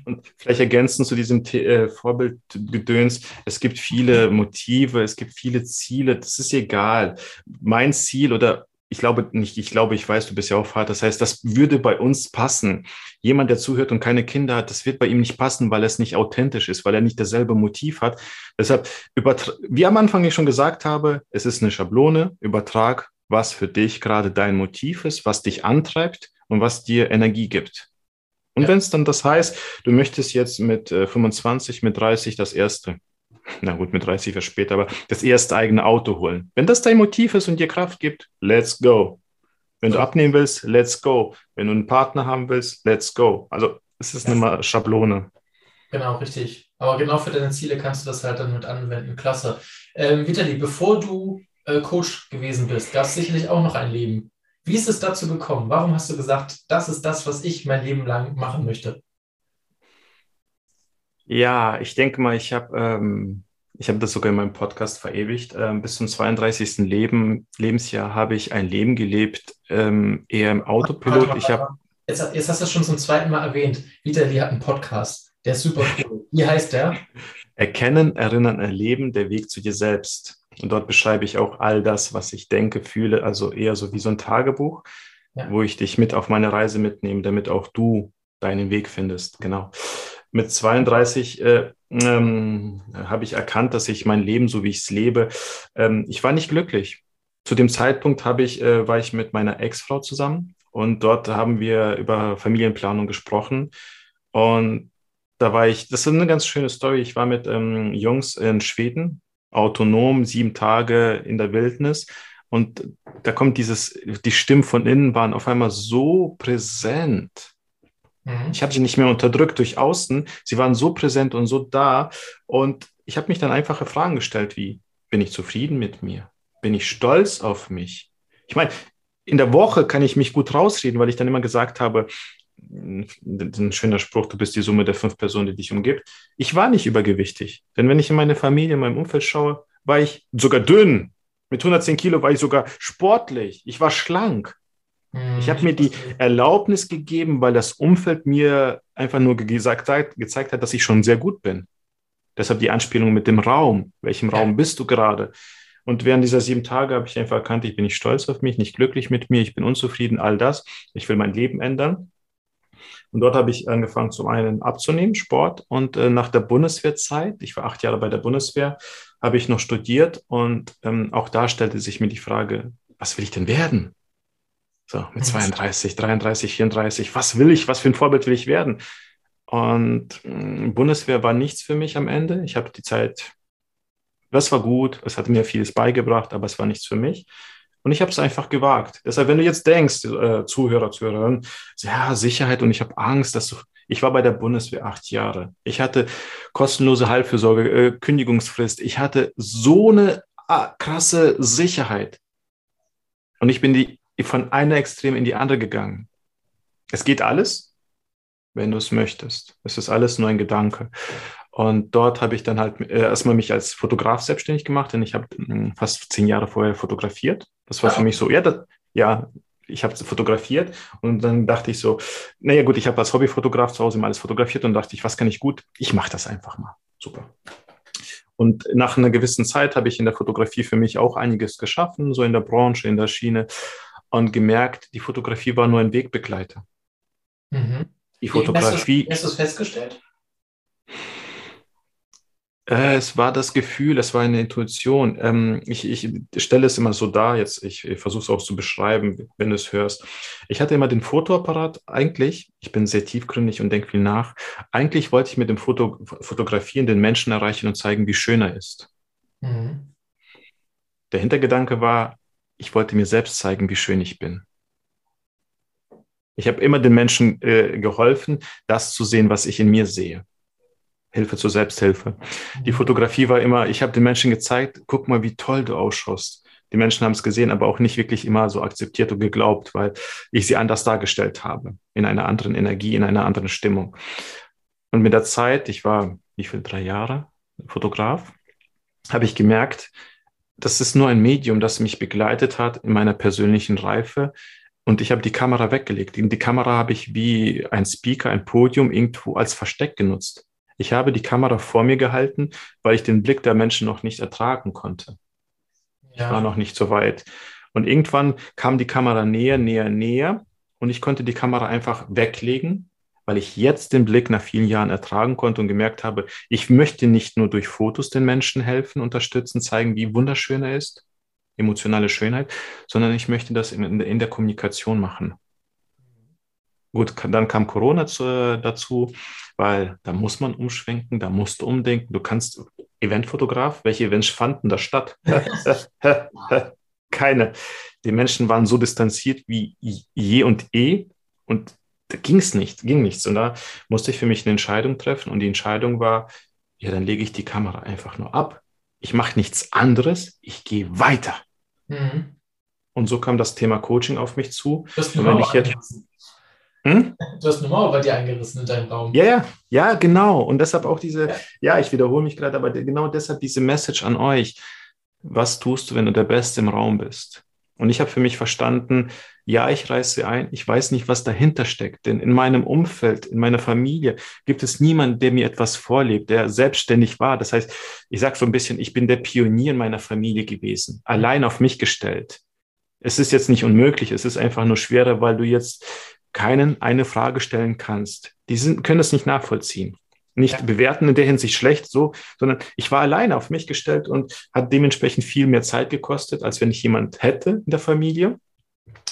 Und vielleicht ergänzend zu diesem äh, Vorbildgedöns, es gibt viele Motive, es gibt viele Ziele, das ist egal. Mein Ziel oder ich glaube nicht, ich glaube, ich weiß, du bist ja auch Vater. Das heißt, das würde bei uns passen. Jemand, der zuhört und keine Kinder hat, das wird bei ihm nicht passen, weil es nicht authentisch ist, weil er nicht dasselbe Motiv hat. Deshalb, wie am Anfang ich schon gesagt habe, es ist eine Schablone, übertrag, was für dich gerade dein Motiv ist, was dich antreibt und was dir Energie gibt. Und ja. wenn es dann das heißt, du möchtest jetzt mit 25, äh, mit 30 das erste, na gut, mit 30 wäre später, aber das erste eigene Auto holen. Wenn das dein Motiv ist und dir Kraft gibt, let's go. Wenn du abnehmen willst, let's go. Wenn du einen Partner haben willst, let's go. Also es ist eine Schablone. Genau, richtig. Aber genau für deine Ziele kannst du das halt dann mit anwenden. Klasse. Ähm, Vitali, bevor du äh, Coach gewesen bist, gab es sicherlich auch noch ein Leben. Wie ist es dazu gekommen? Warum hast du gesagt, das ist das, was ich mein Leben lang machen möchte? Ja, ich denke mal, ich habe ähm, ich habe das sogar in meinem Podcast verewigt. Ähm, bis zum 32. Leben, Lebensjahr habe ich ein Leben gelebt, ähm, eher im Autopilot. Ich habe jetzt, jetzt hast du es schon zum zweiten Mal erwähnt. Vitali hat einen Podcast. Der ist super cool. Wie heißt der? Erkennen, erinnern, erleben, der Weg zu dir selbst. Und dort beschreibe ich auch all das, was ich denke, fühle, also eher so wie so ein Tagebuch, ja. wo ich dich mit auf meine Reise mitnehme, damit auch du deinen Weg findest. Genau. Mit 32 äh, ähm, habe ich erkannt, dass ich mein Leben, so wie ich es lebe, ähm, ich war nicht glücklich. Zu dem Zeitpunkt habe ich, äh, war ich mit meiner Ex-Frau zusammen und dort haben wir über Familienplanung gesprochen. Und da war ich, das ist eine ganz schöne Story. Ich war mit ähm, Jungs in Schweden, autonom, sieben Tage in der Wildnis. Und da kommt dieses, die Stimmen von innen waren auf einmal so präsent. Mhm. Ich habe sie nicht mehr unterdrückt durch Außen. Sie waren so präsent und so da. Und ich habe mich dann einfache Fragen gestellt wie, bin ich zufrieden mit mir? Bin ich stolz auf mich? Ich meine, in der Woche kann ich mich gut rausreden, weil ich dann immer gesagt habe, ein schöner Spruch, du bist die Summe der fünf Personen, die dich umgibt. Ich war nicht übergewichtig. Denn wenn ich in meine Familie, in meinem Umfeld schaue, war ich sogar dünn. Mit 110 Kilo war ich sogar sportlich. Ich war schlank. Ich habe mir die Erlaubnis gegeben, weil das Umfeld mir einfach nur gesagt hat, gezeigt hat, dass ich schon sehr gut bin. Deshalb die Anspielung mit dem Raum. Welchem Raum bist du gerade? Und während dieser sieben Tage habe ich einfach erkannt, ich bin nicht stolz auf mich, nicht glücklich mit mir, ich bin unzufrieden, all das. Ich will mein Leben ändern. Und dort habe ich angefangen, zum einen abzunehmen, Sport. Und äh, nach der Bundeswehrzeit, ich war acht Jahre bei der Bundeswehr, habe ich noch studiert. Und ähm, auch da stellte sich mir die Frage, was will ich denn werden? So, mit 32, 33, 34, was will ich, was für ein Vorbild will ich werden? Und äh, Bundeswehr war nichts für mich am Ende. Ich habe die Zeit, das war gut, es hat mir vieles beigebracht, aber es war nichts für mich. Und ich habe es einfach gewagt. Deshalb, wenn du jetzt denkst, äh, Zuhörer, Zuhörerin, ja, Sicherheit und ich habe Angst, dass du, ich war bei der Bundeswehr acht Jahre. Ich hatte kostenlose Heilfürsorge, äh, Kündigungsfrist. Ich hatte so eine ah, krasse Sicherheit. Und ich bin die von einer Extrem in die andere gegangen. Es geht alles, wenn du es möchtest. Es ist alles nur ein Gedanke. Und dort habe ich dann halt äh, erstmal mich als Fotograf selbstständig gemacht, denn ich habe äh, fast zehn Jahre vorher fotografiert. Das war ja. für mich so, ja, das, ja, ich habe fotografiert und dann dachte ich so, naja gut, ich habe als Hobbyfotograf zu Hause mal alles fotografiert und dachte ich, was kann ich gut? Ich mache das einfach mal. Super. Und nach einer gewissen Zeit habe ich in der Fotografie für mich auch einiges geschaffen, so in der Branche, in der Schiene und gemerkt, die Fotografie war nur ein Wegbegleiter. Mhm. Die Fotografie. Hast du es festgestellt? Äh, es war das Gefühl, es war eine Intuition. Ähm, ich, ich stelle es immer so dar, jetzt, ich, ich versuche es auch zu beschreiben, wenn du es hörst. Ich hatte immer den Fotoapparat, eigentlich, ich bin sehr tiefgründig und denke viel nach, eigentlich wollte ich mit dem Foto, Fotografieren den Menschen erreichen und zeigen, wie schön er ist. Mhm. Der Hintergedanke war, ich wollte mir selbst zeigen, wie schön ich bin. Ich habe immer den Menschen äh, geholfen, das zu sehen, was ich in mir sehe. Hilfe zur Selbsthilfe. Die mhm. Fotografie war immer, ich habe den Menschen gezeigt, guck mal, wie toll du ausschaust. Die Menschen haben es gesehen, aber auch nicht wirklich immer so akzeptiert und geglaubt, weil ich sie anders dargestellt habe, in einer anderen Energie, in einer anderen Stimmung. Und mit der Zeit, ich war, wie viel, drei Jahre Fotograf, habe ich gemerkt, das ist nur ein Medium, das mich begleitet hat in meiner persönlichen Reife. Und ich habe die Kamera weggelegt. Die Kamera habe ich wie ein Speaker, ein Podium irgendwo als Versteck genutzt. Ich habe die Kamera vor mir gehalten, weil ich den Blick der Menschen noch nicht ertragen konnte. Ja. Ich war noch nicht so weit. Und irgendwann kam die Kamera näher, näher, näher und ich konnte die Kamera einfach weglegen weil ich jetzt den Blick nach vielen Jahren ertragen konnte und gemerkt habe, ich möchte nicht nur durch Fotos den Menschen helfen, unterstützen, zeigen, wie wunderschön er ist, emotionale Schönheit, sondern ich möchte das in, der Kommunikation machen. Gut, dann kam Corona zu, dazu, weil da muss man umschwenken, da musst du umdenken. Du kannst Eventfotograf, welche Events fanden da statt? Keine. Die Menschen waren so distanziert wie je und eh und da ging es nicht, ging nichts. Und da musste ich für mich eine Entscheidung treffen und die Entscheidung war, ja, dann lege ich die Kamera einfach nur ab. Ich mache nichts anderes, ich gehe weiter. Mhm. Und so kam das Thema Coaching auf mich zu. Du hast eine Mauer, jetzt, hm? du hast eine Mauer bei dir eingerissen in deinem Raum. Ja, ja, ja, genau. Und deshalb auch diese, ja, ja ich wiederhole mich gerade, aber genau deshalb diese Message an euch. Was tust du, wenn du der Beste im Raum bist? Und ich habe für mich verstanden, ja, ich reise ein, ich weiß nicht, was dahinter steckt. Denn in meinem Umfeld, in meiner Familie gibt es niemanden, der mir etwas vorlebt, der selbstständig war. Das heißt, ich sage so ein bisschen, ich bin der Pionier in meiner Familie gewesen, allein auf mich gestellt. Es ist jetzt nicht unmöglich, es ist einfach nur schwerer, weil du jetzt keinen eine Frage stellen kannst. Die sind, können das nicht nachvollziehen. Nicht ja. bewerten in der Hinsicht schlecht, so, sondern ich war alleine auf mich gestellt und hat dementsprechend viel mehr Zeit gekostet, als wenn ich jemand hätte in der Familie,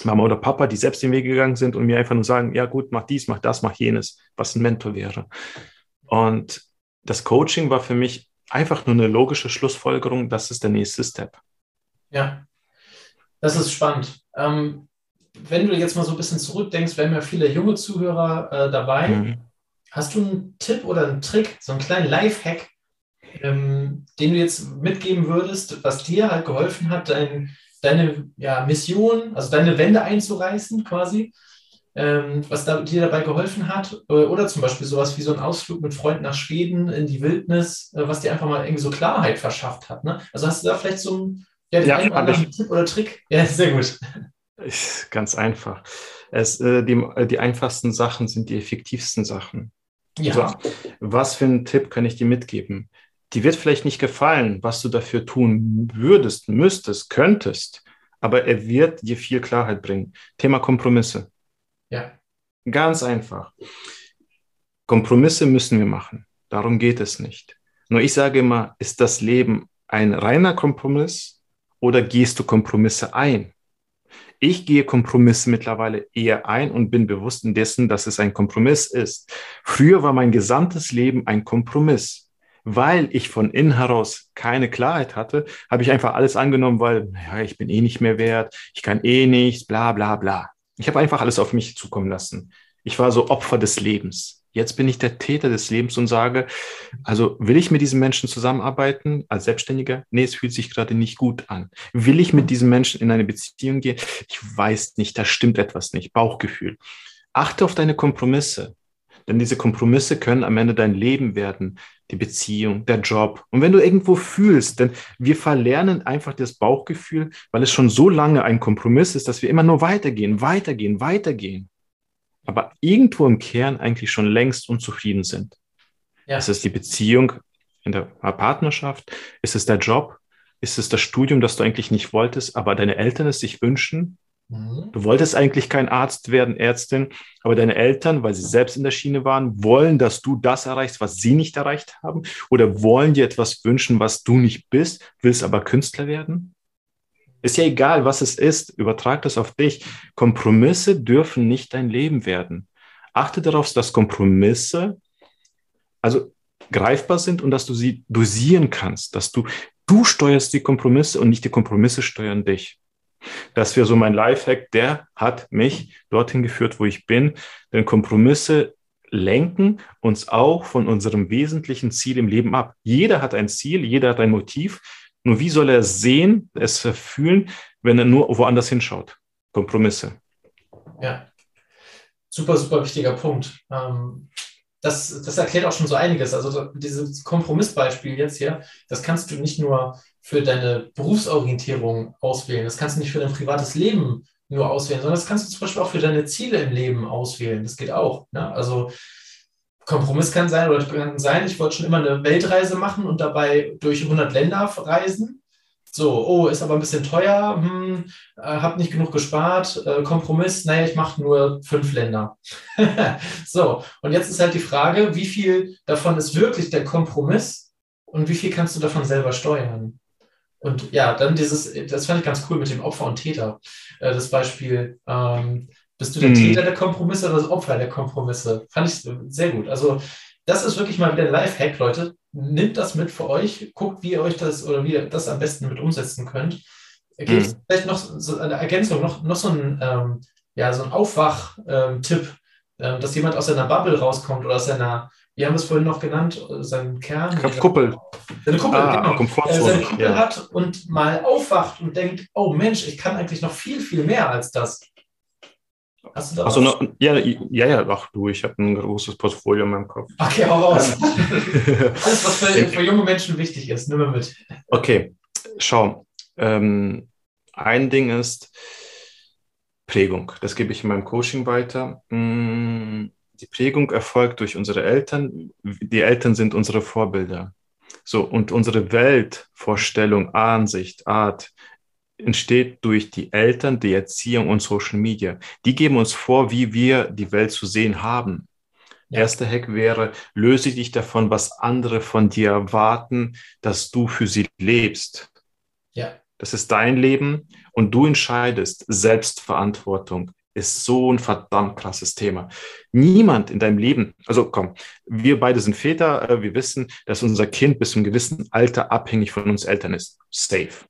Mama oder Papa, die selbst den Weg gegangen sind und mir einfach nur sagen, ja gut, mach dies, mach das, mach jenes, was ein Mentor wäre. Und das Coaching war für mich einfach nur eine logische Schlussfolgerung, das ist der nächste Step. Ja, das ist spannend. Ähm, wenn du jetzt mal so ein bisschen zurückdenkst, wir haben ja viele junge Zuhörer äh, dabei. Mhm. Hast du einen Tipp oder einen Trick, so einen kleinen Lifehack, ähm, den du jetzt mitgeben würdest, was dir halt geholfen hat, dein, deine ja, Mission, also deine Wände einzureißen quasi, ähm, was da, dir dabei geholfen hat? Äh, oder zum Beispiel sowas wie so ein Ausflug mit Freunden nach Schweden in die Wildnis, äh, was dir einfach mal irgendwie so Klarheit verschafft hat. Ne? Also hast du da vielleicht so einen, ja, ja, einen Tipp oder Trick? Ja, sehr gut. Ist ganz einfach. Es, äh, die, äh, die einfachsten Sachen sind die effektivsten Sachen. Ja. Also, was für einen Tipp kann ich dir mitgeben? Die wird vielleicht nicht gefallen, was du dafür tun würdest, müsstest, könntest, aber er wird dir viel Klarheit bringen. Thema Kompromisse. Ja. Ganz einfach. Kompromisse müssen wir machen. Darum geht es nicht. Nur ich sage immer, ist das Leben ein reiner Kompromiss oder gehst du Kompromisse ein? Ich gehe Kompromisse mittlerweile eher ein und bin bewusst in dessen, dass es ein Kompromiss ist. Früher war mein gesamtes Leben ein Kompromiss. Weil ich von innen heraus keine Klarheit hatte, habe ich einfach alles angenommen, weil, naja, ich bin eh nicht mehr wert, ich kann eh nichts, bla bla bla. Ich habe einfach alles auf mich zukommen lassen. Ich war so Opfer des Lebens. Jetzt bin ich der Täter des Lebens und sage, also will ich mit diesen Menschen zusammenarbeiten als Selbstständiger? Nee, es fühlt sich gerade nicht gut an. Will ich mit diesen Menschen in eine Beziehung gehen? Ich weiß nicht, da stimmt etwas nicht. Bauchgefühl. Achte auf deine Kompromisse. Denn diese Kompromisse können am Ende dein Leben werden, die Beziehung, der Job. Und wenn du irgendwo fühlst, denn wir verlernen einfach das Bauchgefühl, weil es schon so lange ein Kompromiss ist, dass wir immer nur weitergehen, weitergehen, weitergehen aber irgendwo im Kern eigentlich schon längst unzufrieden sind. Ja. Ist es die Beziehung in der Partnerschaft? Ist es der Job? Ist es das Studium, das du eigentlich nicht wolltest, aber deine Eltern es sich wünschen? Mhm. Du wolltest eigentlich kein Arzt werden, Ärztin, aber deine Eltern, weil sie selbst in der Schiene waren, wollen, dass du das erreichst, was sie nicht erreicht haben, oder wollen dir etwas wünschen, was du nicht bist, willst aber Künstler werden? Ist ja egal, was es ist, übertrag das auf dich. Kompromisse dürfen nicht dein Leben werden. Achte darauf, dass Kompromisse also greifbar sind und dass du sie dosieren kannst, dass du du steuerst die Kompromisse und nicht die Kompromisse steuern dich. Das wäre so mein Lifehack, der hat mich dorthin geführt, wo ich bin. Denn Kompromisse lenken uns auch von unserem wesentlichen Ziel im Leben ab. Jeder hat ein Ziel, jeder hat ein Motiv. Nur wie soll er sehen, es fühlen, wenn er nur woanders hinschaut? Kompromisse. Ja, super, super wichtiger Punkt. Ähm, das, das erklärt auch schon so einiges. Also dieses Kompromissbeispiel jetzt hier, das kannst du nicht nur für deine Berufsorientierung auswählen, das kannst du nicht für dein privates Leben nur auswählen, sondern das kannst du zum Beispiel auch für deine Ziele im Leben auswählen. Das geht auch. Ne? Also Kompromiss kann sein oder kann sein, ich wollte schon immer eine Weltreise machen und dabei durch 100 Länder reisen. So, oh, ist aber ein bisschen teuer, hm, äh, habe nicht genug gespart, äh, Kompromiss, naja, ich mache nur fünf Länder. so, und jetzt ist halt die Frage, wie viel davon ist wirklich der Kompromiss und wie viel kannst du davon selber steuern? Und ja, dann dieses, das fand ich ganz cool mit dem Opfer und Täter, äh, das Beispiel. Ähm, Bist du der mhm. Täter der Kompromisse oder das Opfer der Kompromisse? Fand ich sehr gut. Also, das ist wirklich mal wieder ein Live-Hack, Leute. Nehmt das mit für euch, guckt, wie ihr euch das oder wie ihr das am besten mit umsetzen könnt. Gibt es mhm. vielleicht noch so eine Ergänzung, noch, noch so ein, ähm, ja, so ein Aufwach-Tipp, ähm, dass jemand aus seiner Bubble rauskommt oder aus seiner, wie haben wir es vorhin noch genannt, seinen Kern? Kuppel. Seine Kuppel, ah, genau. Komfortzone. Äh, seine Kuppel ja. hat und mal aufwacht und denkt, oh Mensch, ich kann eigentlich noch viel, viel mehr als das. Hast du da also, noch, ja, ja, ja, ach du, ich habe ein großes Portfolio in meinem Kopf. Okay, hau raus. Alles, was für, für, junge Menschen wichtig ist, nimm mal mit. Okay, schau. Ähm, ein Ding ist Prägung. Das gebe ich in meinem Coaching weiter. Mm, die Prägung erfolgt durch unsere Eltern. Die Eltern sind unsere Vorbilder. So, und unsere Weltvorstellung, Ansicht, Art entsteht durch die Eltern, die Erziehung und Social Media. Die geben uns vor, wie wir die Welt zu sehen haben. Ja. Erster Hack wäre, löse dich davon, was andere von dir erwarten, dass du für sie lebst. Ja. Das ist dein Leben und du entscheidest. Selbstverantwortung ist so ein verdammt krasses Thema. Niemand in deinem Leben, also komm, wir beide sind Väter, äh, wir wissen, dass unser Kind bis zu einem gewissen Alter abhängig von uns Eltern ist. Safe.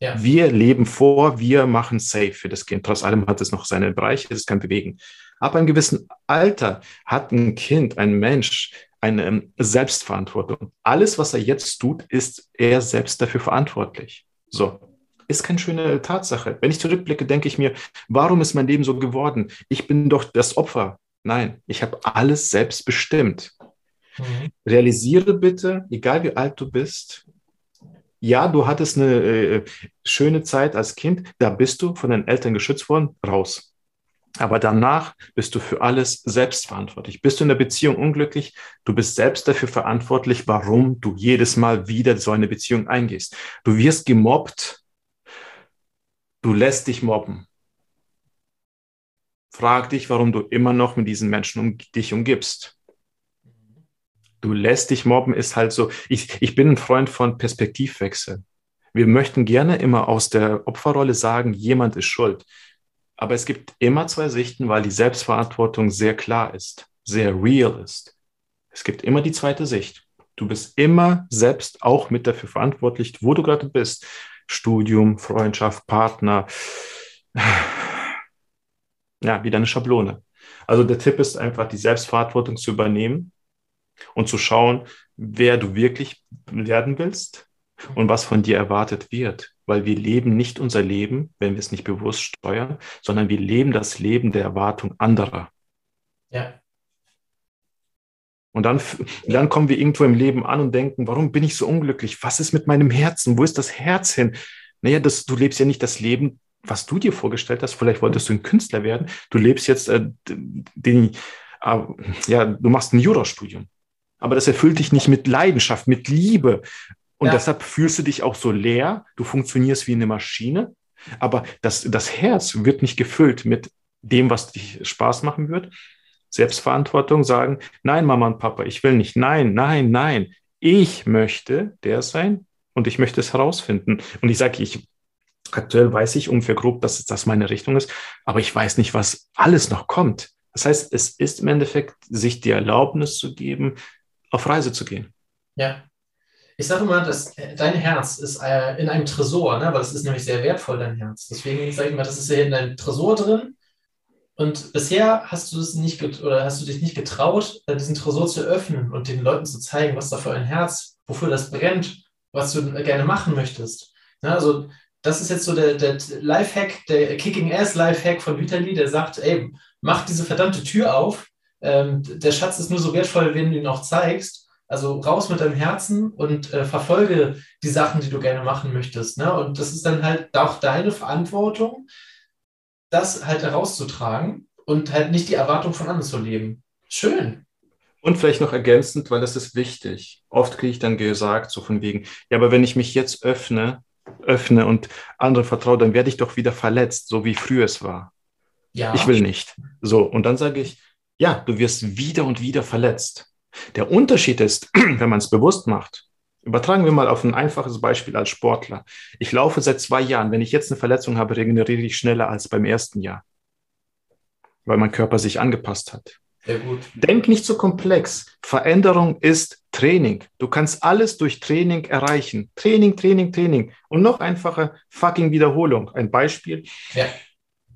Ja. Wir leben vor, wir machen safe für das Kind. Trotz allem hat es noch seine Bereiche, es kann bewegen. Ab einem gewissen Alter hat ein Kind, ein Mensch, eine ähm, Selbstverantwortung. Alles, was er jetzt tut, ist er selbst dafür verantwortlich. So, ist keine schöne Tatsache. Wenn ich zurückblicke, denke ich mir, warum ist mein Leben so geworden? Ich bin doch das Opfer. Nein, ich habe alles selbst bestimmt. Mhm. Realisiere bitte, egal wie alt du bist, ja, du hattest eine äh, schöne Zeit als Kind, da bist du von deinen Eltern geschützt worden, raus. Aber danach bist du für alles selbst verantwortlich. Bist du in der Beziehung unglücklich? Du bist selbst dafür verantwortlich, warum du jedes Mal wieder so eine Beziehung eingehst. Du wirst gemobbt. Du lässt dich mobben. Frag dich, warum du immer noch mit diesen Menschen um dich umgibst du lässt dich mobben, ist halt so, ich, ich bin ein Freund von Perspektivwechsel. Wir möchten gerne immer aus der Opferrolle sagen, jemand ist schuld. Aber es gibt immer zwei Sichten, weil die Selbstverantwortung sehr klar ist, sehr real ist. Es gibt immer die zweite Sicht. Du bist immer selbst auch mit dafür verantwortlich, wo du gerade bist. Studium, Freundschaft, Partner. Ja, wieder eine Schablone. Also der Tipp ist einfach, die Selbstverantwortung zu übernehmen und zu schauen, wer du wirklich werden willst und was von dir erwartet wird. Weil wir leben nicht unser Leben, wenn wir es nicht bewusst steuern, sondern wir leben das Leben der Erwartung anderer. Ja. Und dann, dann kommen wir irgendwo im Leben an und denken, warum bin ich so unglücklich? Was ist mit meinem Herzen? Wo ist das Herz hin? Naja, das, du lebst ja nicht das Leben, was du dir vorgestellt hast. Vielleicht wolltest du ein Künstler werden. Du lebst jetzt äh, den, äh, ja, du machst ein Jurastudium aber das erfüllt dich nicht mit Leidenschaft, mit Liebe. Und ja. deshalb fühlst du dich auch so leer, du funktionierst wie eine Maschine, aber das, das Herz wird nicht gefüllt mit dem, was dich Spaß machen wird. Selbstverantwortung sagen, nein, Mama und Papa, ich will nicht, nein, nein, nein, ich möchte der sein und ich möchte es herausfinden. Und ich sage, ich aktuell weiß ich ungefähr grob, dass das meine Richtung ist, aber ich weiß nicht, was alles noch kommt. Das heißt, es ist im Endeffekt, sich die Erlaubnis zu geben, auf Reise zu gehen. Ja. Ich sage immer, dass äh, dein Herz ist äh, in einem Tresor, ne? weil das ist nämlich sehr wertvoll, dein Herz. Deswegen sage ich mal, das ist ja in deinem Tresor drin. Und bisher hast du es nicht oder hast du dich nicht getraut, äh, diesen Tresor zu öffnen und den Leuten zu zeigen, was da für ein Herz, wofür das brennt, was du gerne machen möchtest. Ja, also das ist jetzt so der, der Lifehack, der Kicking Ass Lifehack von Vitali, der sagt, ey, mach diese verdammte Tür auf ähm, der Schatz ist nur so wertvoll, wenn du ihn auch zeigst. Also raus mit deinem Herzen und äh, verfolge die Sachen, die du gerne machen möchtest. Ne? Und das ist dann halt auch deine Verantwortung, das halt herauszutragen und halt nicht die Erwartung von anderen zu leben. Schön. Und vielleicht noch ergänzend, weil das ist wichtig. Oft kriege ich dann gesagt, so von wegen, ja, aber wenn ich mich jetzt öffne, öffne und andere vertraue, dann werde ich doch wieder verletzt, so wie früher es war. Ja. Ich will nicht. So, und dann sage ich, ja, du wirst wieder und wieder verletzt. Der Unterschied ist, wenn man es bewusst macht, übertragen wir mal auf ein einfaches Beispiel als Sportler. Ich laufe seit zwei Jahren. Wenn ich jetzt eine Verletzung habe, regeneriere ich schneller als beim ersten Jahr. weil mein Körper sich angepasst hat. Sehr gut. Denk nicht so komplex. Veränderung ist Training. Du kannst alles durch Training erreichen. Training, Training, Training. Und noch einfacher, fucking Wiederholung. Ein Beispiel. Ja.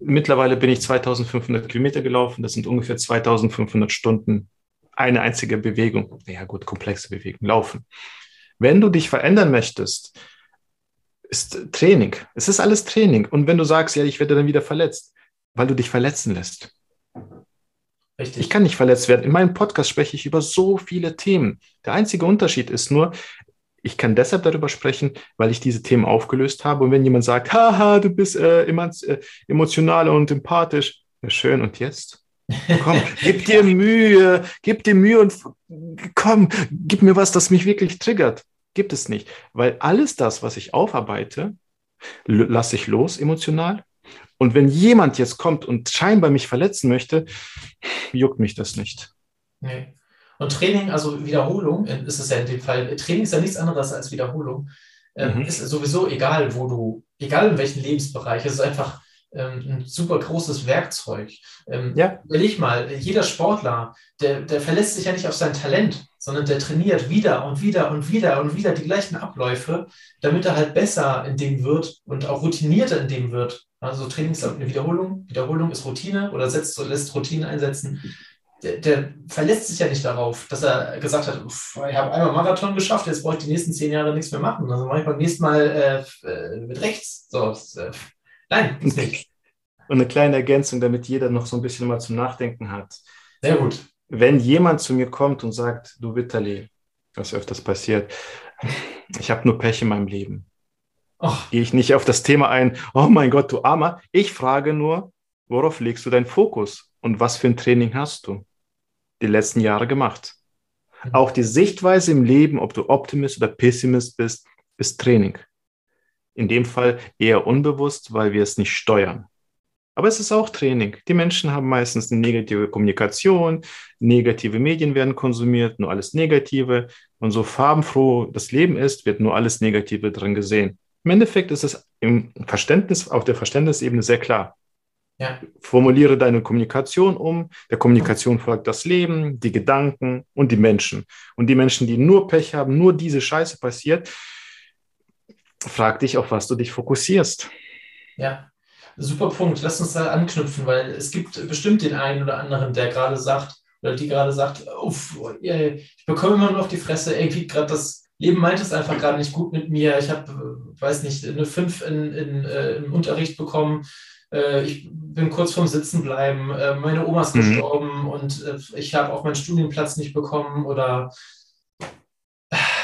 Mittlerweile bin ich 2500 Kilometer gelaufen. Das sind ungefähr 2500 Stunden. Eine einzige Bewegung. Ja gut, komplexe Bewegung. Laufen. Wenn du dich verändern möchtest, ist Training. Es ist alles Training. Und wenn du sagst, ja, ich werde dann wieder verletzt, weil du dich verletzen lässt. Richtig. Ich kann nicht verletzt werden. In meinem Podcast spreche ich über so viele Themen. Der einzige Unterschied ist nur, ich kann deshalb darüber sprechen, weil ich diese Themen aufgelöst habe. Und wenn jemand sagt, haha, du bist äh, äh, emotional und empathisch, ja schön, und jetzt? Komm, gib dir Mühe, gib dir Mühe und komm, gib mir was, das mich wirklich triggert. Gibt es nicht, weil alles das, was ich aufarbeite, lasse ich los emotional und wenn jemand jetzt kommt und scheinbar mich verletzen möchte, juckt mich das nicht. Nee. Und Training, also Wiederholung, äh, ist es ja in dem Fall, Training ist ja nichts anderes als Wiederholung. Ähm, mhm. Ist sowieso egal, wo du, egal in welchem Lebensbereich, es ist einfach ähm, ein super großes Werkzeug. Ähm, ja. Überleg mal, jeder Sportler, der, der verlässt sich ja nicht auf sein Talent, sondern der trainiert wieder und wieder und wieder und wieder die gleichen Abläufe, damit er halt besser in dem wird und auch routinierter in dem wird. Also Training ist eine Wiederholung, Wiederholung ist Routine oder setzt, lässt Routine einsetzen. Der, der, verlässt sich ja nicht darauf, dass er gesagt hat, ich habe einmal Marathon geschafft, jetzt brauche ich die nächsten zehn Jahre nichts mehr machen. Also mache ich beim nächsten Mal äh, äh mit rechts. So, äh, nein, nicht. Und eine kleine Ergänzung, damit jeder noch so ein bisschen mal zum Nachdenken hat. Sehr gut. Wenn jemand zu mir kommt und sagt, du Vitali, was öfters passiert, ich habe nur Pech in meinem Leben gehe ich nicht auf das Thema ein, oh mein Gott, du Armer. Ich frage nur, worauf legst du deinen Fokus und was für ein Training hast du die letzten Jahre gemacht? Mhm. Auch die Sichtweise im Leben, ob du Optimist oder Pessimist bist, ist Training. In dem Fall eher unbewusst, weil wir es nicht steuern. Aber es ist auch Training. Die Menschen haben meistens eine negative Kommunikation, negative Medien werden konsumiert, nur alles Negative. Und so farbenfroh das Leben ist, wird nur alles Negative drin gesehen. Im Endeffekt ist es im Verständnis, auf der Verständnisebene sehr klar. Ja. Formuliere deine Kommunikation um. Der Kommunikation folgt das Leben, die Gedanken und die Menschen. Und die Menschen, die nur Pech haben, nur diese Scheiße passiert, frag dich, auf was du dich fokussierst. Ja, super Punkt. Lass uns da anknüpfen, weil es gibt bestimmt den einen oder anderen, der gerade sagt, oder die gerade sagt, uff, ich bekomme immer nur auf die Fresse, irgendwie gerade das Leben meint es einfach gerade nicht gut mit mir. Ich habe, weiß nicht, eine 5 in, in, äh, im Unterricht bekommen. Äh, ich bin kurz vorm Sitzen bleiben. Äh, meine Oma ist mhm. gestorben und äh, ich habe auch meinen Studienplatz nicht bekommen oder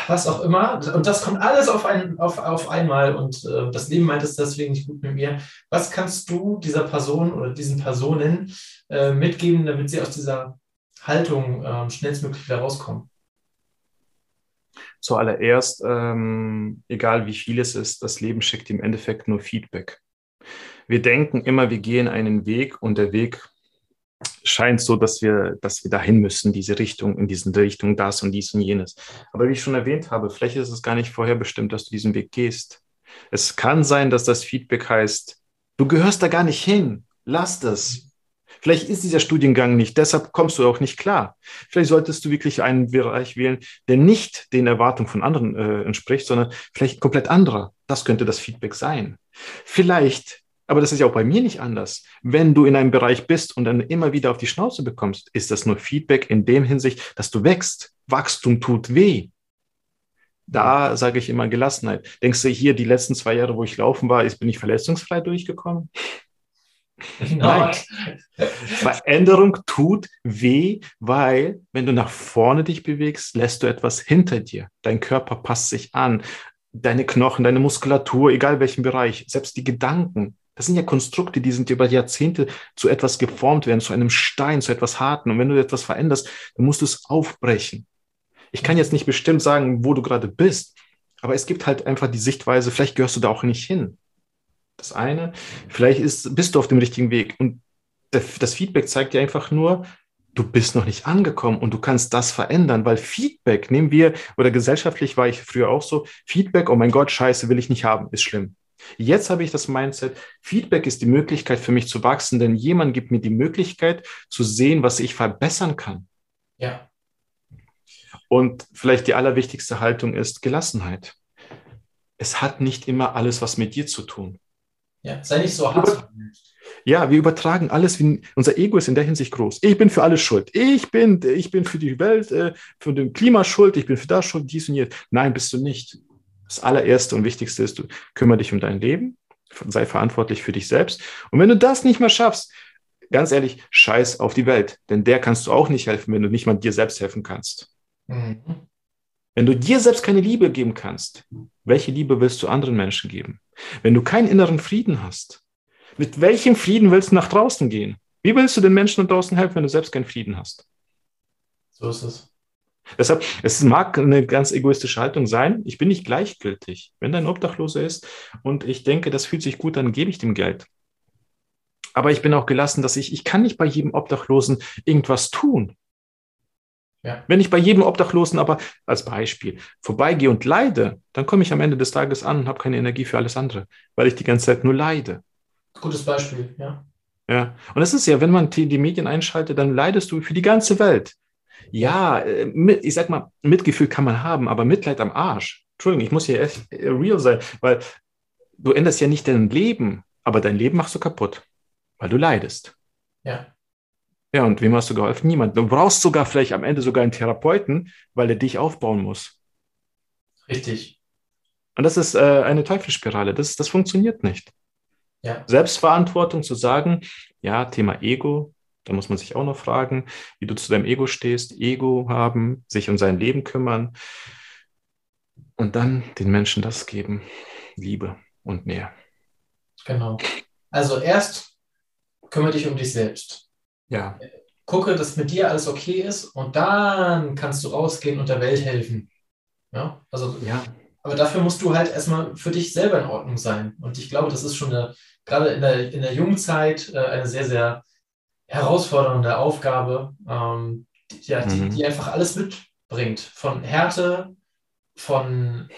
was auch immer. Und das kommt alles auf, ein, auf, auf einmal und äh, das Leben meint es deswegen nicht gut mit mir. Was kannst du dieser Person oder diesen Personen äh, mitgeben, damit sie aus dieser Haltung ähm, schnellstmöglich wieder rauskommen? Zuallererst, ähm, egal wie viel es ist, das Leben schickt im Endeffekt nur Feedback. Wir denken immer, wir gehen einen Weg und der Weg scheint so, dass wir, dass wir dahin müssen, diese Richtung, in diese Richtung, das und dies und jenes. Aber wie ich schon erwähnt habe, vielleicht ist es gar nicht vorherbestimmt, dass du diesen Weg gehst. Es kann sein, dass das Feedback heißt, du gehörst da gar nicht hin, lass das. Vielleicht ist dieser Studiengang nicht, deshalb kommst du auch nicht klar. Vielleicht solltest du wirklich einen Bereich wählen, der nicht den Erwartungen von anderen äh, entspricht, sondern vielleicht komplett anderer. Das könnte das Feedback sein. Vielleicht, aber das ist ja auch bei mir nicht anders. Wenn du in einem Bereich bist und dann immer wieder auf die Schnauze bekommst, ist das nur Feedback in dem Hinsicht, dass du wächst. Wachstum tut weh. Da sage ich immer Gelassenheit. Denkst du hier, die letzten zwei Jahre, wo ich laufen war, ist, bin ich verletzungsfrei durchgekommen? Nein. Veränderung tut weh, weil wenn du nach vorne dich bewegst, lässt du etwas hinter dir. Dein Körper passt sich an. Deine Knochen, deine Muskulatur, egal welchen Bereich, selbst die Gedanken. Das sind ja Konstrukte, die sind über Jahrzehnte zu etwas geformt werden, zu einem Stein, zu etwas Harten. Und wenn du etwas veränderst, dann musst du es aufbrechen. Ich kann jetzt nicht bestimmt sagen, wo du gerade bist, aber es gibt halt einfach die Sichtweise, vielleicht gehörst du da auch nicht hin. Das eine. Vielleicht ist, bist du auf dem richtigen Weg. Und das Feedback zeigt dir einfach nur, du bist noch nicht angekommen und du kannst das verändern, weil Feedback nehmen wir, oder gesellschaftlich war ich früher auch so, Feedback, oh mein Gott, scheiße, will ich nicht haben, ist schlimm. Jetzt habe ich das Mindset, Feedback ist die Möglichkeit für mich zu wachsen, denn jemand gibt mir die Möglichkeit zu sehen, was ich verbessern kann. Ja. Und vielleicht die allerwichtigste Haltung ist Gelassenheit. Es hat nicht immer alles was mit dir zu tun. Ja, sei nicht so hart. Ja, wir übertragen alles. Unser Ego ist in der Hinsicht groß. Ich bin für alles schuld. Ich bin, ich bin für die Welt, äh, für den Klima schuld. Ich bin für das schuld, dies und jenes. Nein, bist du nicht. Das allererste und wichtigste ist, du kümmere dich um dein Leben, sei verantwortlich für dich selbst. Und wenn du das nicht mehr schaffst, ganz ehrlich, scheiß auf die Welt. Denn der kannst du auch nicht helfen, wenn du nicht mal dir selbst helfen kannst. Mhm. Wenn du dir selbst keine Liebe geben kannst, welche Liebe willst du anderen Menschen geben? Wenn du keinen inneren Frieden hast, mit welchem Frieden willst du nach draußen gehen? Wie willst du den Menschen da draußen helfen, wenn du selbst keinen Frieden hast? So ist es. Deshalb, es mag eine ganz egoistische Haltung sein. Ich bin nicht gleichgültig. Wenn dein Obdachloser ist und ich denke, das fühlt sich gut, dann gebe ich dem Geld. Aber ich bin auch gelassen, dass ich, ich kann nicht bei jedem Obdachlosen irgendwas tun. Ja. Wenn ich bei jedem Obdachlosen aber als Beispiel vorbeigehe und leide, dann komme ich am Ende des Tages an und habe keine Energie für alles andere, weil ich die ganze Zeit nur leide. Gutes Beispiel, ja. Ja, und es ist ja, wenn man die Medien einschaltet, dann leidest du für die ganze Welt. Ja, äh, ich sag mal, Mitgefühl kann man haben, aber Mitleid am Arsch. Entschuldigung, ich muss hier echt real sein, weil du änderst ja nicht dein Leben, aber dein Leben machst du kaputt, weil du leidest. Ja. Ja, und wem hast du geholfen? Niemand. Du brauchst sogar vielleicht am Ende sogar einen Therapeuten, weil er dich aufbauen muss. Richtig. Und das ist äh, eine Teufelsspirale. Das, das funktioniert nicht. Ja. Selbstverantwortung zu sagen, ja, Thema Ego, da muss man sich auch noch fragen, wie du zu deinem Ego stehst. Ego haben, sich um sein Leben kümmern und dann den Menschen das geben, Liebe und mehr. Genau. Also erst kümmere dich um dich selbst. Ja. Gucke, dass mit dir alles okay ist und dann kannst du rausgehen und der Welt helfen. Ja, also ja. Aber dafür musst du halt erstmal für dich selber in Ordnung sein. Und ich glaube, das ist schon eine, gerade in der, in der jungen Zeit äh, eine sehr, sehr herausfordernde Aufgabe, ähm, die, ja, die, mhm. die einfach alles mitbringt. Von Härte, von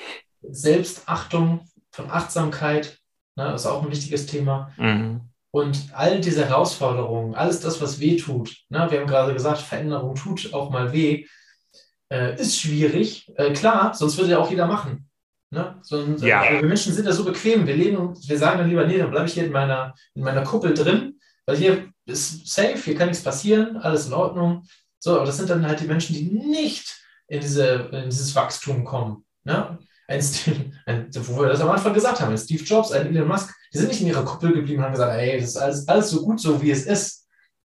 Selbstachtung, von Achtsamkeit. Ne, das ist auch ein wichtiges Thema. Mhm. Und all diese Herausforderungen, alles das, was weh tut, ne, wir haben gerade gesagt, Veränderung tut auch mal weh, äh, ist schwierig. Äh, klar, sonst würde ja auch jeder machen. Ne? So, ja. wir Menschen sind ja so bequem. Wir leben und wir sagen dann lieber, nee, dann bleibe ich hier in meiner, in meiner Kuppel drin, weil hier ist safe, hier kann nichts passieren, alles in Ordnung. So, aber das sind dann halt die Menschen, die nicht in, diese, in dieses Wachstum kommen. Ne? Ein Steve, ein, wo wir das am Anfang gesagt haben, ein Steve Jobs, ein Elon Musk, die sind nicht in ihrer Kuppel geblieben und haben gesagt, ey, das ist alles, alles so gut, so wie es ist.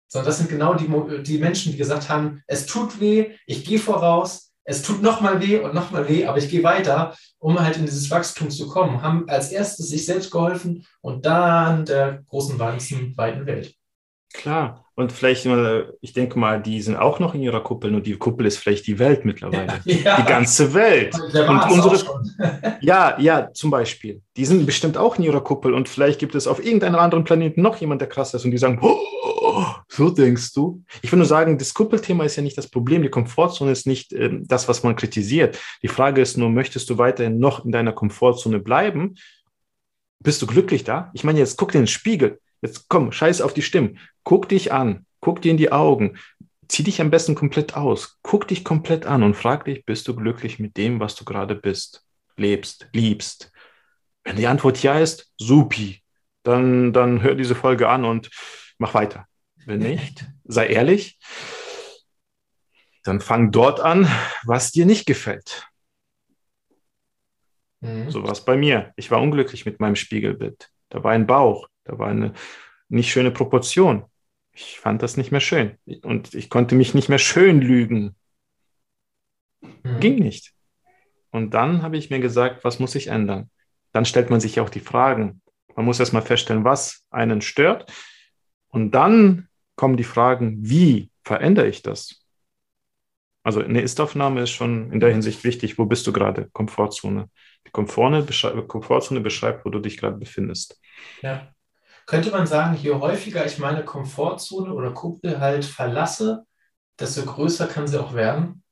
Sondern das sind genau die, die Menschen, die gesagt haben, es tut weh, ich gehe voraus, es tut nochmal weh und nochmal weh, aber ich gehe weiter, um halt in dieses Wachstum zu kommen. Haben als erstes sich selbst geholfen und dann der großen, ganzen, weiten Welt. Klar. Und vielleicht, ich denke mal, die sind auch noch in ihrer Kuppel, nur die Kuppel ist vielleicht die Welt mittlerweile. Ja. Die ganze Welt. Und unsere, ja, ja, zum Beispiel. Die sind bestimmt auch in ihrer Kuppel und vielleicht gibt es auf irgendeinem anderen Planeten noch jemand, der krass ist und die sagen, oh, so denkst du? Ich will nur sagen, das Kuppelthema ist ja nicht das Problem. Die Komfortzone ist nicht äh, das, was man kritisiert. Die Frage ist nur, möchtest du weiterhin noch in deiner Komfortzone bleiben? Bist du glücklich da? Ich meine, jetzt guck dir in den Spiegel. Jetzt komm, scheiß auf die Stimmen. Guck dich an, guck dir in die Augen, zieh dich am besten komplett aus, guck dich komplett an und frag dich, bist du glücklich mit dem, was du gerade bist, lebst, liebst? Wenn die Antwort ja ist, supi, dann, dann hör diese Folge an und mach weiter. Wenn nicht, sei ehrlich, dann fang dort an, was dir nicht gefällt. Mhm. So war es bei mir. Ich war unglücklich mit meinem Spiegelbild. Da war ein Bauch, da war eine nicht schöne Proportion. Ich fand das nicht mehr schön. Und ich konnte mich nicht mehr schön lügen. Mhm. Ging nicht. Und dann habe ich mir gesagt, was muss ich ändern? Dann stellt man sich auch die Fragen. Man muss erstmal feststellen, was einen stört. Und dann kommen die Fragen, wie verändere ich das? Also eine Ist-Aufnahme ist schon in der Hinsicht wichtig. Wo bist du gerade? Komfortzone. Die Komfortzone beschreibt, wo du dich gerade befindest. Ja. Könnte man sagen, je häufiger ich meine Komfortzone oder Kuppel halt verlasse, desto größer kann sie auch werden?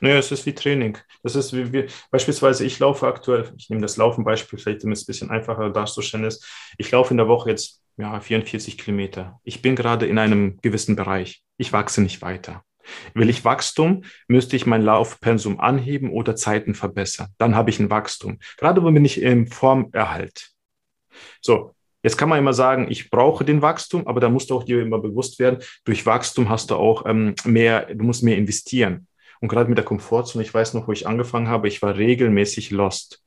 Naja, es ist wie Training. Das ist wie, wie beispielsweise, ich laufe aktuell, ich nehme das Laufen-Beispiel, vielleicht damit es ein bisschen einfacher darzustellen ist. Ich laufe in der Woche jetzt ja, 44 Kilometer. Ich bin gerade in einem gewissen Bereich. Ich wachse nicht weiter. Will ich Wachstum, müsste ich mein Laufpensum anheben oder Zeiten verbessern. Dann habe ich ein Wachstum. Gerade bin ich im Formerhalt. So, jetzt kann man immer sagen, ich brauche den Wachstum, aber da musst du auch dir immer bewusst werden, durch Wachstum hast du auch ähm, mehr, du musst mehr investieren. Und gerade mit der Komfortzone, ich weiß noch, wo ich angefangen habe, ich war regelmäßig lost,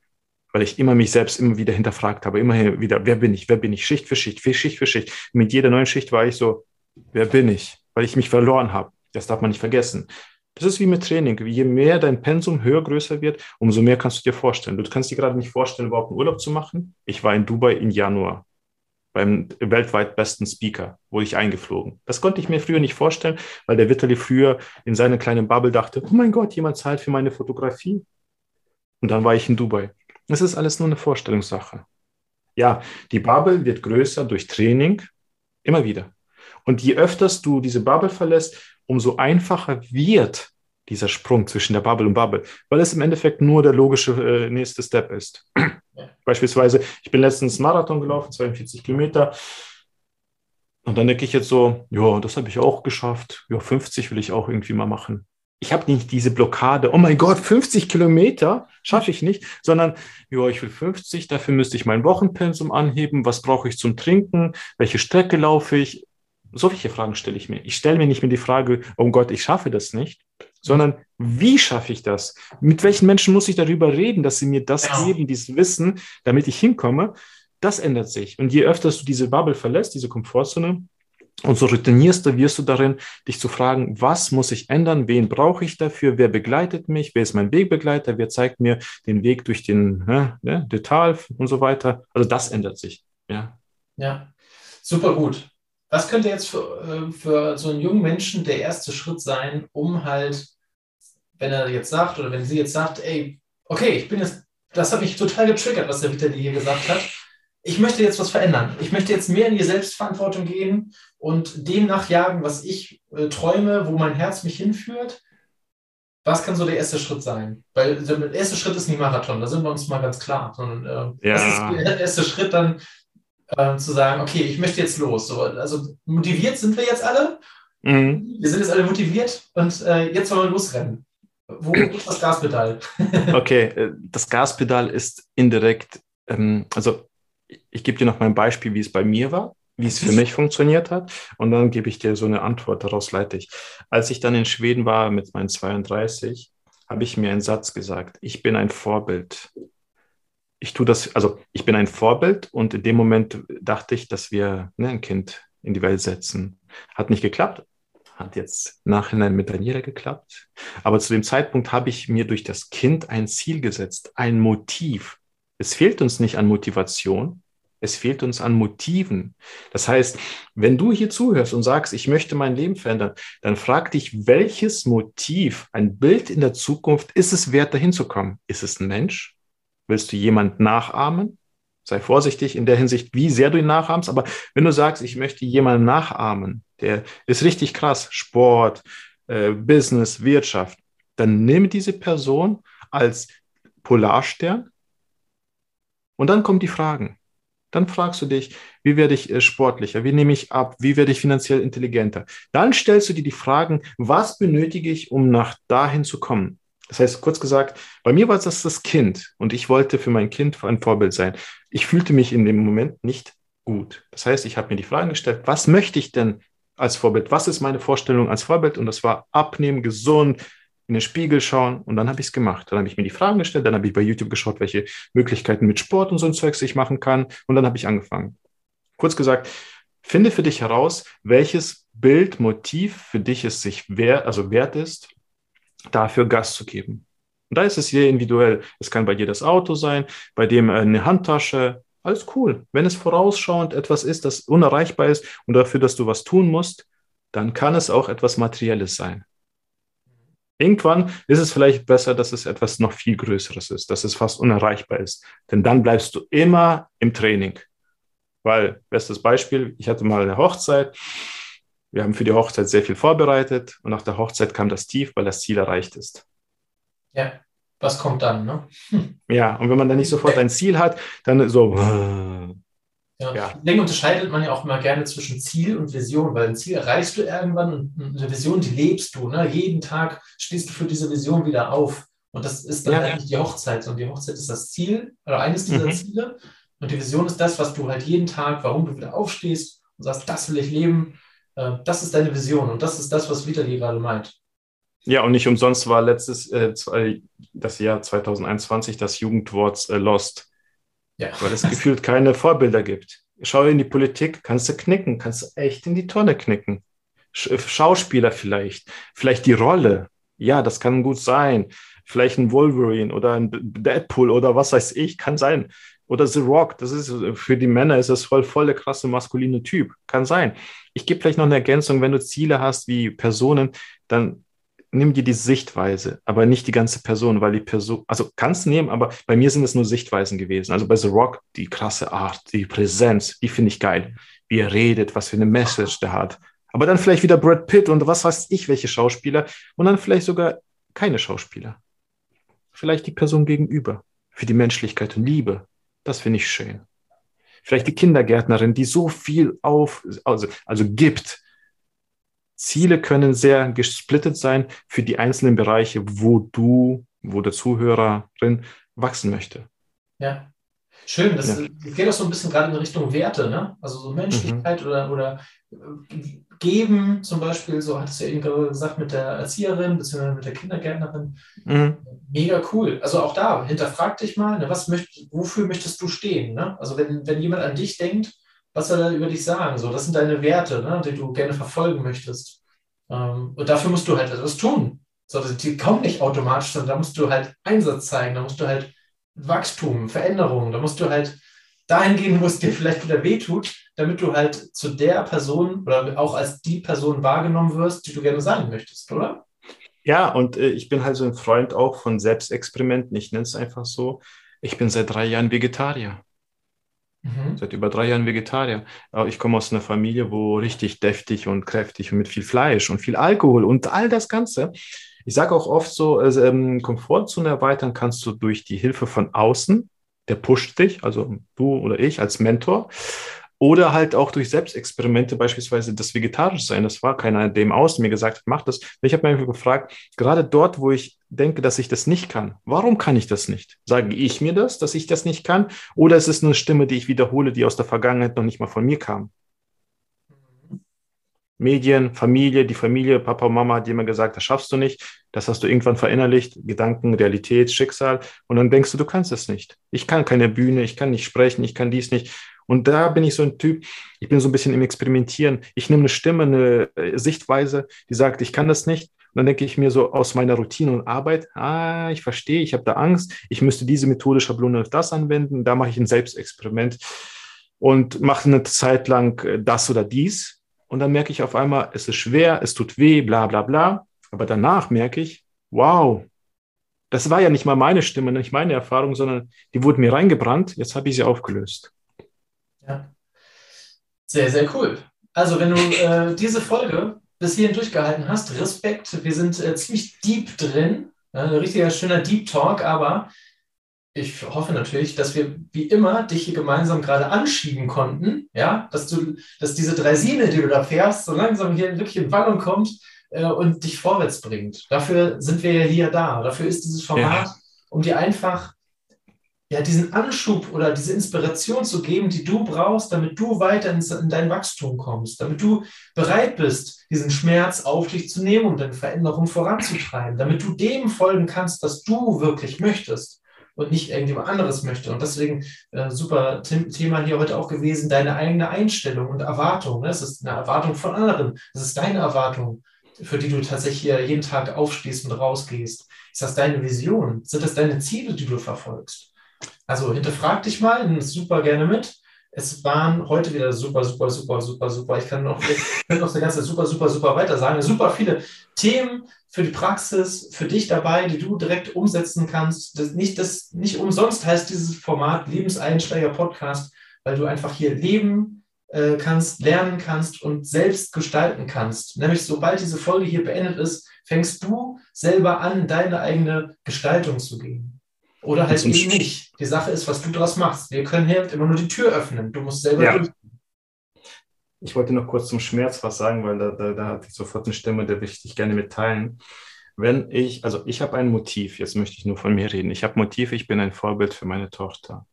weil ich immer mich selbst immer wieder hinterfragt habe, immer wieder, wer bin ich, wer bin ich, Schicht für Schicht, Schicht für Schicht. Mit jeder neuen Schicht war ich so, wer bin ich, weil ich mich verloren habe. Das darf man nicht vergessen. Das ist wie mit Training. Je mehr dein Pensum höher, größer wird, umso mehr kannst du dir vorstellen. Du kannst dir gerade nicht vorstellen, überhaupt einen Urlaub zu machen. Ich war in Dubai im Januar beim weltweit besten Speaker, wurde ich eingeflogen. Das konnte ich mir früher nicht vorstellen, weil der Vitali früher in seiner kleinen Bubble dachte, oh mein Gott, jemand zahlt für meine Fotografie. Und dann war ich in Dubai. Das ist alles nur eine Vorstellungssache. Ja, die Bubble wird größer durch Training, immer wieder. Und je öfters du diese Bubble verlässt, umso einfacher wird dieser Sprung zwischen der Bubble und Bubble, weil es im Endeffekt nur der logische äh, nächste Step ist. Beispielsweise, ich bin letztens Marathon gelaufen, 42 Kilometer. Und dann denke ich jetzt so, ja, das habe ich auch geschafft. Ja, 50 will ich auch irgendwie mal machen. Ich habe nicht diese Blockade, oh mein Gott, 50 Kilometer schaffe ich nicht, sondern, ja, ich will 50, dafür müsste ich mein Wochenpensum anheben. Was brauche ich zum Trinken? Welche Strecke laufe ich? Solche Fragen stelle ich mir. Ich stelle mir nicht mehr die Frage, oh Gott, ich schaffe das nicht, sondern wie schaffe ich das? Mit welchen Menschen muss ich darüber reden, dass sie mir das geben, dieses Wissen, damit ich hinkomme? Das ändert sich. Und je öfter du diese Bubble verlässt, diese Komfortzone, und so routinierst du, wirst du darin, dich zu fragen, was muss ich ändern, wen brauche ich dafür, wer begleitet mich, wer ist mein Wegbegleiter, wer zeigt mir den Weg durch den ne, ne, Detail und so weiter. Also das ändert sich. Ja, ja. super gut. Was könnte jetzt für, äh, für so einen jungen Menschen der erste Schritt sein, um halt, wenn er jetzt sagt oder wenn sie jetzt sagt, ey, okay, ich bin jetzt, das hat mich total getriggert, was der Vitali hier gesagt hat. Ich möchte jetzt was verändern. Ich möchte jetzt mehr in die Selbstverantwortung gehen und dem nachjagen, was ich äh, träume, wo mein Herz mich hinführt. Was kann so der erste Schritt sein? Weil der erste Schritt ist nicht Marathon, da sind wir uns mal ganz klar. Sondern äh, ja. das ist der erste Schritt dann, äh, zu sagen, okay, ich möchte jetzt los. So, also motiviert sind wir jetzt alle. Mhm. Wir sind jetzt alle motiviert und äh, jetzt wollen wir losrennen. Wo ist das Gaspedal? okay, äh, das Gaspedal ist indirekt, ähm, also ich gebe dir noch mal ein Beispiel, wie es bei mir war, wie es für mich funktioniert hat und dann gebe ich dir so eine Antwort, daraus leite ich. Als ich dann in Schweden war mit meinen 32, habe ich mir einen Satz gesagt, ich bin ein Vorbild ich tue das, also ich bin ein Vorbild und in dem Moment dachte ich, dass wir ne, ein Kind in die Welt setzen. Hat nicht geklappt, hat jetzt nachhinein mit Daniela geklappt. Aber zu dem Zeitpunkt habe ich mir durch das Kind ein Ziel gesetzt, ein Motiv. Es fehlt uns nicht an Motivation, es fehlt uns an Motiven. Das heißt, wenn du hier zuhörst und sagst, ich möchte mein Leben verändern, dann frag dich, welches Motiv, ein Bild in der Zukunft ist es wert, dahin zu kommen? Ist es ein Mensch? Willst du jemand nachahmen? Sei vorsichtig in der Hinsicht, wie sehr du ihn nachahmst. Aber wenn du sagst, ich möchte jemanden nachahmen, der ist richtig krass, Sport, äh, Business, Wirtschaft, dann nimm diese Person als Polarstern und dann kommen die Fragen. Dann fragst du dich, wie werde ich äh, sportlicher, wie nehme ich ab, wie werde ich finanziell intelligenter. Dann stellst du dir die Fragen, was benötige ich, um nach dahin zu kommen. Das heißt, kurz gesagt, bei mir war das das Kind und ich wollte für mein Kind ein Vorbild sein. Ich fühlte mich in dem Moment nicht gut. Das heißt, ich habe mir die Frage gestellt, was möchte ich denn als Vorbild? Was ist meine Vorstellung als Vorbild? Und das war abnehmen, gesund, in den Spiegel schauen und dann habe ich es gemacht. Dann habe ich mir die Fragen gestellt, dann habe ich bei YouTube geschaut, welche Möglichkeiten mit Sport und so ein Zeugs ich machen kann und dann habe ich angefangen. Kurz gesagt, finde für dich heraus, welches Bild, Motiv für dich es sich wert, also wert ist, dafür Gas zu geben. Und da ist es sehr individuell. Es kann bei dir das Auto sein, bei dem äh, eine Handtasche. Alles cool. Wenn es vorausschauend etwas ist, das unerreichbar ist und dafür, dass du was tun musst, dann kann es auch etwas Materielles sein. Irgendwann ist es vielleicht besser, dass es etwas noch viel Größeres ist, dass es fast unerreichbar ist. Denn dann bleibst du immer im Training. Weil, bestes Beispiel, ich hatte mal eine Hochzeit wir haben für die Hochzeit sehr viel vorbereitet und nach der Hochzeit kam das Tief, weil das Ziel erreicht ist. Ja, was kommt dann, ne? Hm. Ja, und wenn man dann nicht sofort ein Ziel hat, dann so. Ja. ja. Deswegen unterscheidet man ja auch immer gerne zwischen Ziel und Vision, weil ein Ziel erreichst du irgendwann und eine Vision, die lebst du. Ne? Jeden Tag stehst du für diese Vision wieder auf. Und das ist dann ja. eigentlich die Hochzeit. Und die Hochzeit ist das Ziel oder eines dieser mhm. Ziele. Und die Vision ist das, was du halt jeden Tag, warum du wieder aufstehst und sagst, das will ich leben. Äh, das ist deine Vision. Und das ist das, was Vitali gerade meint. Ja, und nicht umsonst war letztes, äh, das Jahr 2021 das Jugendwort äh, Lost. Ja. Weil es gefühlt keine Vorbilder gibt. Schau in die Politik, kannst du knicken, kannst du echt in die Tonne knicken. Äh, Schauspieler vielleicht, vielleicht die Rolle. Ja, das kann gut sein. Vielleicht ein Wolverine oder ein Deadpool oder was weiß ich, kann sein. Oder The Rock, das ist für die Männer ist das voll, voll der krasse maskuline Typ. Kann sein. Ich gebe vielleicht noch eine Ergänzung, wenn du Ziele hast wie Personen, dann nimm dir die Sichtweise, aber nicht die ganze Person, weil die Person, also kannst du nehmen, aber bei mir sind es nur Sichtweisen gewesen. Also bei The Rock, die krasse Art, die Präsenz, die finde ich geil. Wie er redet, was für eine Message der hat. Aber dann vielleicht wieder Brad Pitt und was weiß ich, welche Schauspieler und dann vielleicht sogar keine Schauspieler. Vielleicht die Person gegenüber, für die Menschlichkeit und Liebe. Das finde ich schön. Vielleicht die Kindergärtnerin, die so viel auf, also, also gibt, Ziele können sehr gesplittet sein für die einzelnen Bereiche, wo du, wo der Zuhörerin wachsen möchte. Ja. Schön, das ja. geht auch so ein bisschen gerade in Richtung Werte, ne? Also so Menschlichkeit mhm. oder, oder äh, Geben zum Beispiel, so hattest du ja eben gesagt mit der Erzieherin bzw. mit der Kindergärtnerin. Mhm. Mega cool. Also auch da, hinterfrag dich mal, ne, was möcht, wofür möchtest du stehen? Ne? Also wenn, wenn jemand an dich denkt, was soll er über dich sagen? So, das sind deine Werte, ne, die du gerne verfolgen möchtest. Ähm, und dafür musst du halt etwas tun. So, die kommen nicht automatisch, sondern da musst du halt Einsatz zeigen, da musst du halt Wachstum, Veränderung, da musst du halt dahin gehen, wo es dir vielleicht wieder wehtut, damit du halt zu der Person oder auch als die Person wahrgenommen wirst, die du gerne sein möchtest, oder? Ja, und äh, ich bin halt so ein Freund auch von Selbstexperimenten. Ich nenne es einfach so. Ich bin seit drei Jahren Vegetarier. Mhm. Seit über drei Jahren Vegetarier. Ich komme aus einer Familie, wo richtig deftig und kräftig und mit viel Fleisch und viel Alkohol und all das Ganze. Ich sage auch oft so, also, ähm, Komfortzone erweitern kannst du durch die Hilfe von außen. Der pusht dich, also du oder ich als Mentor. Oder halt auch durch Selbstexperimente, beispielsweise das vegetarisch sein. Das war keiner, dem außen mir gesagt hat, mach das. Ich habe mir gefragt, gerade dort, wo ich denke, dass ich das nicht kann, warum kann ich das nicht? Sage ich mir das, dass ich das nicht kann? Oder ist es eine Stimme, die ich wiederhole, die aus der Vergangenheit noch nicht mal von mir kam? Medien, Familie, die Familie, Papa Mama hat immer gesagt, das schaffst du nicht. Das hast du irgendwann verinnerlicht. Gedanken, Realität, Schicksal. Und dann denkst du, du kannst es nicht. Ich kann keine Bühne, ich kann nicht sprechen, ich kann dies nicht. Und da bin ich so ein Typ, ich bin so ein bisschen im Experimentieren. Ich nehme eine Stimme, eine äh, Sichtweise, die sagt, ich kann das nicht. Dann denke ich mir so aus meiner Routine und Arbeit, ah, ich verstehe, ich habe da Angst, ich müsste diese Methode, Schablone auf das anwenden. Da mache ich ein Selbstexperiment und mache eine Zeit lang äh, das oder dies. Und dann merke ich auf einmal, es ist schwer, es tut weh, bla bla bla. Aber danach merke ich, wow, das war ja nicht mal meine Stimme, nicht meine Erfahrung, sondern die wurde mir reingebrannt. Jetzt habe ich sie aufgelöst. Ja. Sehr, sehr cool. Also, wenn du äh, diese Folge bis hierhin durchgehalten hast, Respekt. Wir sind äh, ziemlich deep drin. Ja, ein richtiger schöner Deep Talk, aber ich hoffe natürlich, dass wir wie immer dich hier gemeinsam gerade anschieben konnten. Ja, dass du, dass diese Dreisine, die du da fährst, so langsam hier wirklich in Wallung kommt äh, und dich vorwärts bringt. Dafür sind wir ja hier da. Dafür ist dieses Format, ja. um dir einfach ja, diesen Anschub oder diese Inspiration zu geben, die du brauchst, damit du weiter in dein Wachstum kommst, damit du bereit bist, diesen Schmerz auf dich zu nehmen und deine Veränderung voranzutreiben, damit du dem folgen kannst, was du wirklich möchtest und nicht irgendjemand anderes möchte. Und deswegen äh, super Thema hier heute auch gewesen, deine eigene Einstellung und Erwartung. Ne? Es ist eine Erwartung von anderen. Es ist deine Erwartung, für die du tatsächlich jeden Tag aufstehst und rausgehst. Ist das deine Vision? Sind das deine Ziele, die du verfolgst? Also hinterfrag dich mal, nimm super gerne mit. Es waren heute wieder super, super, super, super, super. Ich kann noch, ich kann noch eine ganze super, super, super weiter sagen. Super viele Themen für die Praxis, für dich dabei, die du direkt umsetzen kannst. Das nicht, das nicht umsonst heißt dieses Format Lebenseinsteiger Podcast, weil du einfach hier Leben äh, kannst, lernen kannst und selbst gestalten kannst. Nämlich sobald diese Folge hier beendet ist, fängst du selber an, deine eigene Gestaltung zu gehen. Oder halt eben nicht. Die Sache ist, was du daraus machst. Wir können hier immer nur die Tür öffnen. Du musst selber ja. durch. Ich wollte noch kurz zum Schmerz was sagen, weil da, da, da hatte ich sofort eine Stimme, der möchte ich gerne mitteilen. Wenn ich, also ich habe ein Motiv, jetzt möchte ich nur von mir reden. Ich habe Motiv, ich bin ein Vorbild für meine Tochter.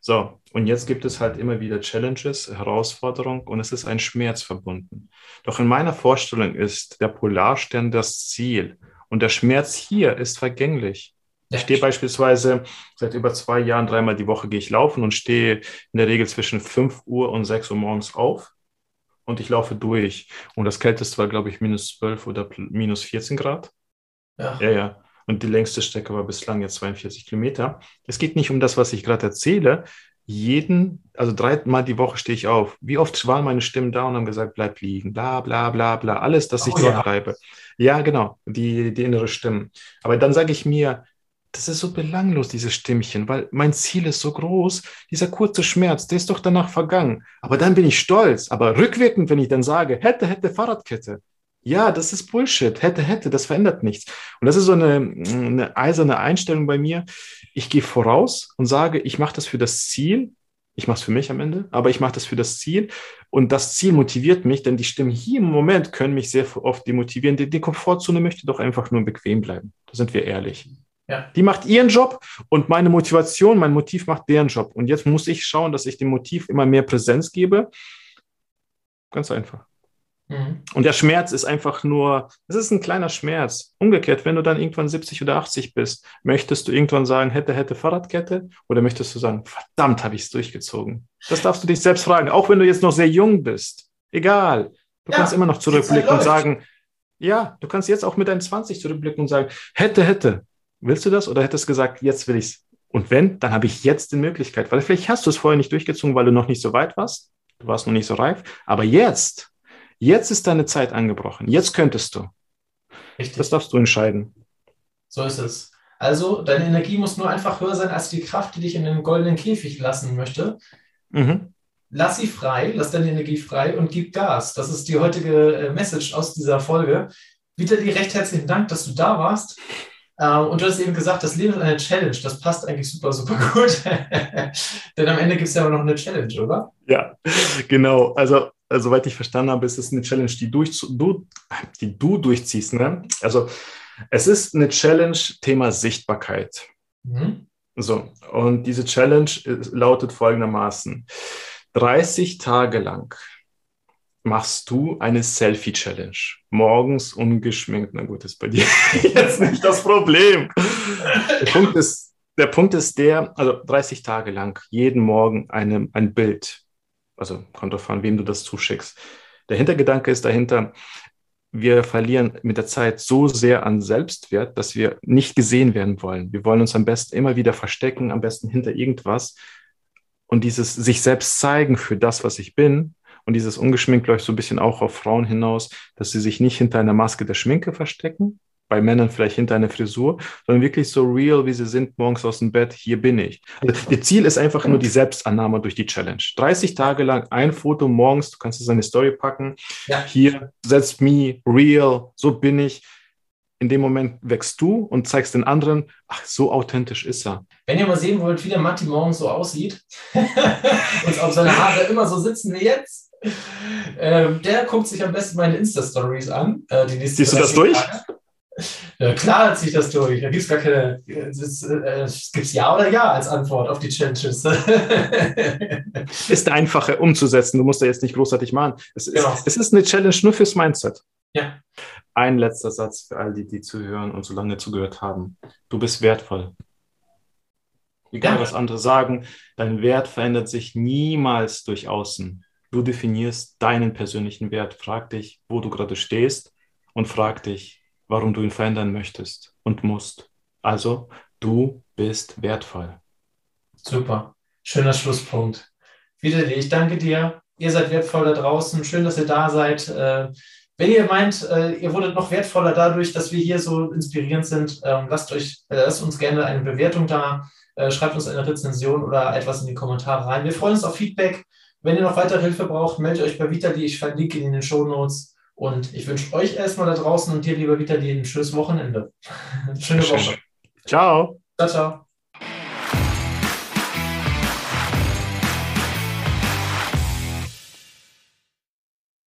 So, und jetzt gibt es halt immer wieder Challenges, Herausforderungen und es ist ein Schmerz verbunden. Doch in meiner Vorstellung ist der Polarstern das Ziel und der Schmerz hier ist vergänglich. Ich stehe beispielsweise seit über zwei Jahren dreimal die Woche gehe ich laufen und stehe in der Regel zwischen 5 Uhr und 6 Uhr morgens auf und ich laufe durch. Und das Kälteste war, glaube ich, minus 12 oder minus 14 Grad. Ja. ja, ja. Und die längste Strecke war bislang jetzt 42 Kilometer. Es geht nicht um das, was ich gerade erzähle. Jeden, also dreimal die Woche stehe ich auf. Wie oft waren meine Stimmen da und haben gesagt, bleib liegen, bla, bla, bla, bla, alles, dass ich oh, dort ja. bleibe. Ja, genau, die, die innere Stimme. Aber dann sage ich mir, das ist so belanglos, diese Stimmchen, weil mein Ziel ist so groß, dieser kurze Schmerz, der ist doch danach vergangen. Aber dann bin ich stolz. Aber rückwirkend, wenn ich dann sage, hätte, hätte Fahrradkette, ja, das ist Bullshit. Hätte, hätte, das verändert nichts. Und das ist so eine, eine eiserne Einstellung bei mir. Ich gehe voraus und sage, ich mache das für das Ziel. Ich mache es für mich am Ende, aber ich mache das für das Ziel. Und das Ziel motiviert mich, denn die Stimmen hier im Moment können mich sehr oft demotivieren. Die, die Komfortzone möchte doch einfach nur bequem bleiben. Da sind wir ehrlich. Ja. Die macht ihren Job und meine Motivation, mein Motiv macht deren Job. Und jetzt muss ich schauen, dass ich dem Motiv immer mehr Präsenz gebe. Ganz einfach. Mhm. Und der Schmerz ist einfach nur, es ist ein kleiner Schmerz. Umgekehrt, wenn du dann irgendwann 70 oder 80 bist, möchtest du irgendwann sagen, hätte, hätte Fahrradkette? Oder möchtest du sagen, verdammt, habe ich es durchgezogen? Das darfst du dich selbst fragen, auch wenn du jetzt noch sehr jung bist. Egal. Du ja, kannst immer noch zurückblicken und sagen, ja, du kannst jetzt auch mit deinen 20 zurückblicken und sagen, hätte, hätte. Willst du das? Oder hättest du gesagt, jetzt will ich es? Und wenn, dann habe ich jetzt die Möglichkeit. Weil vielleicht hast du es vorher nicht durchgezogen, weil du noch nicht so weit warst. Du warst noch nicht so reif. Aber jetzt Jetzt ist deine Zeit angebrochen. Jetzt könntest du. Richtig. Das darfst du entscheiden. So ist es. Also, deine Energie muss nur einfach höher sein als die Kraft, die dich in den goldenen Käfig lassen möchte. Mhm. Lass sie frei, lass deine Energie frei und gib Gas. Das ist die heutige äh, Message aus dieser Folge. Vitali, recht herzlichen Dank, dass du da warst. Ähm, und du hast eben gesagt, das Leben ist eine Challenge. Das passt eigentlich super, super gut. Denn am Ende gibt es ja aber noch eine Challenge, oder? Ja, genau. Also äh, soweit ich verstanden habe, ist es eine Challenge, die, durch, du, die du durchziehst. Ne? Also es ist eine Challenge Thema Sichtbarkeit. Mhm. So, und diese Challenge lautet folgendermaßen. 30 Tage lang machst du eine Selfie-Challenge. Morgens ungeschminkt. Na gut, ist bei dir jetzt nicht das Problem. Der Punkt ist, der Punkt ist der, also 30 Tage lang, jeden Morgen eine, ein Bild also kommt darauf an, wem du das zuschickst. Der Hintergedanke ist dahinter, wir verlieren mit der Zeit so sehr an Selbstwert, dass wir nicht gesehen werden wollen. Wir wollen uns am besten immer wieder verstecken, am besten hinter irgendwas. Und dieses sich selbst zeigen für das, was ich bin, und dieses ungeschminkt läuft so ein bisschen auch auf Frauen hinaus, dass sie sich nicht hinter einer Maske der Schminke verstecken, bei Männern vielleicht hinter einer Frisur, sondern wirklich so real, wie sie sind, morgens aus dem Bett, hier bin ich. Also ihr Ziel ist einfach nur die Selbstannahme durch die Challenge. 30 Tage lang ein Foto morgens, du kannst es in eine Story packen, ja. hier, setzt me, real, so bin ich. In dem Moment wächst du und zeigst den anderen, ach, so authentisch ist er. Wenn ihr mal sehen wollt, wie der Matti morgens so aussieht und ob seine Haare immer so sitzen wie jetzt, ähm, der guckt sich am besten meine Insta-Stories an. Äh, Siehst du das durch? Ja, klar hat sich das durch. Da gibt es gar keine. Es äh, gibt Ja oder Ja als Antwort auf die Challenges. ist einfacher umzusetzen. Du musst da jetzt nicht großartig machen. Es ist, genau. es ist eine Challenge nur fürs Mindset. Ja. Ein letzter Satz für all die, die zuhören und so lange zugehört haben. Du bist wertvoll. Egal, ja. was andere sagen, dein Wert verändert sich niemals durch Außen. Du definierst deinen persönlichen Wert. Frag dich, wo du gerade stehst und frag dich, warum du ihn verändern möchtest und musst. Also, du bist wertvoll. Super. Schöner Schlusspunkt. Wiederli, ich danke dir. Ihr seid wertvoll da draußen. Schön, dass ihr da seid. Äh, wenn ihr meint, äh, ihr wurdet noch wertvoller dadurch, dass wir hier so inspirierend sind, ähm, lasst, euch, äh, lasst uns gerne eine Bewertung da. Schreibt uns eine Rezension oder etwas in die Kommentare rein. Wir freuen uns auf Feedback Wenn ihr noch weitere Hilfe braucht, meldet euch bei Vitali. Ich verlinke ihn in den Show Notes. Und ich wünsche euch erstmal da draußen und dir, lieber Vitali, ein schönes Wochenende. Schöne Woche. Ciao. Ciao, ciao.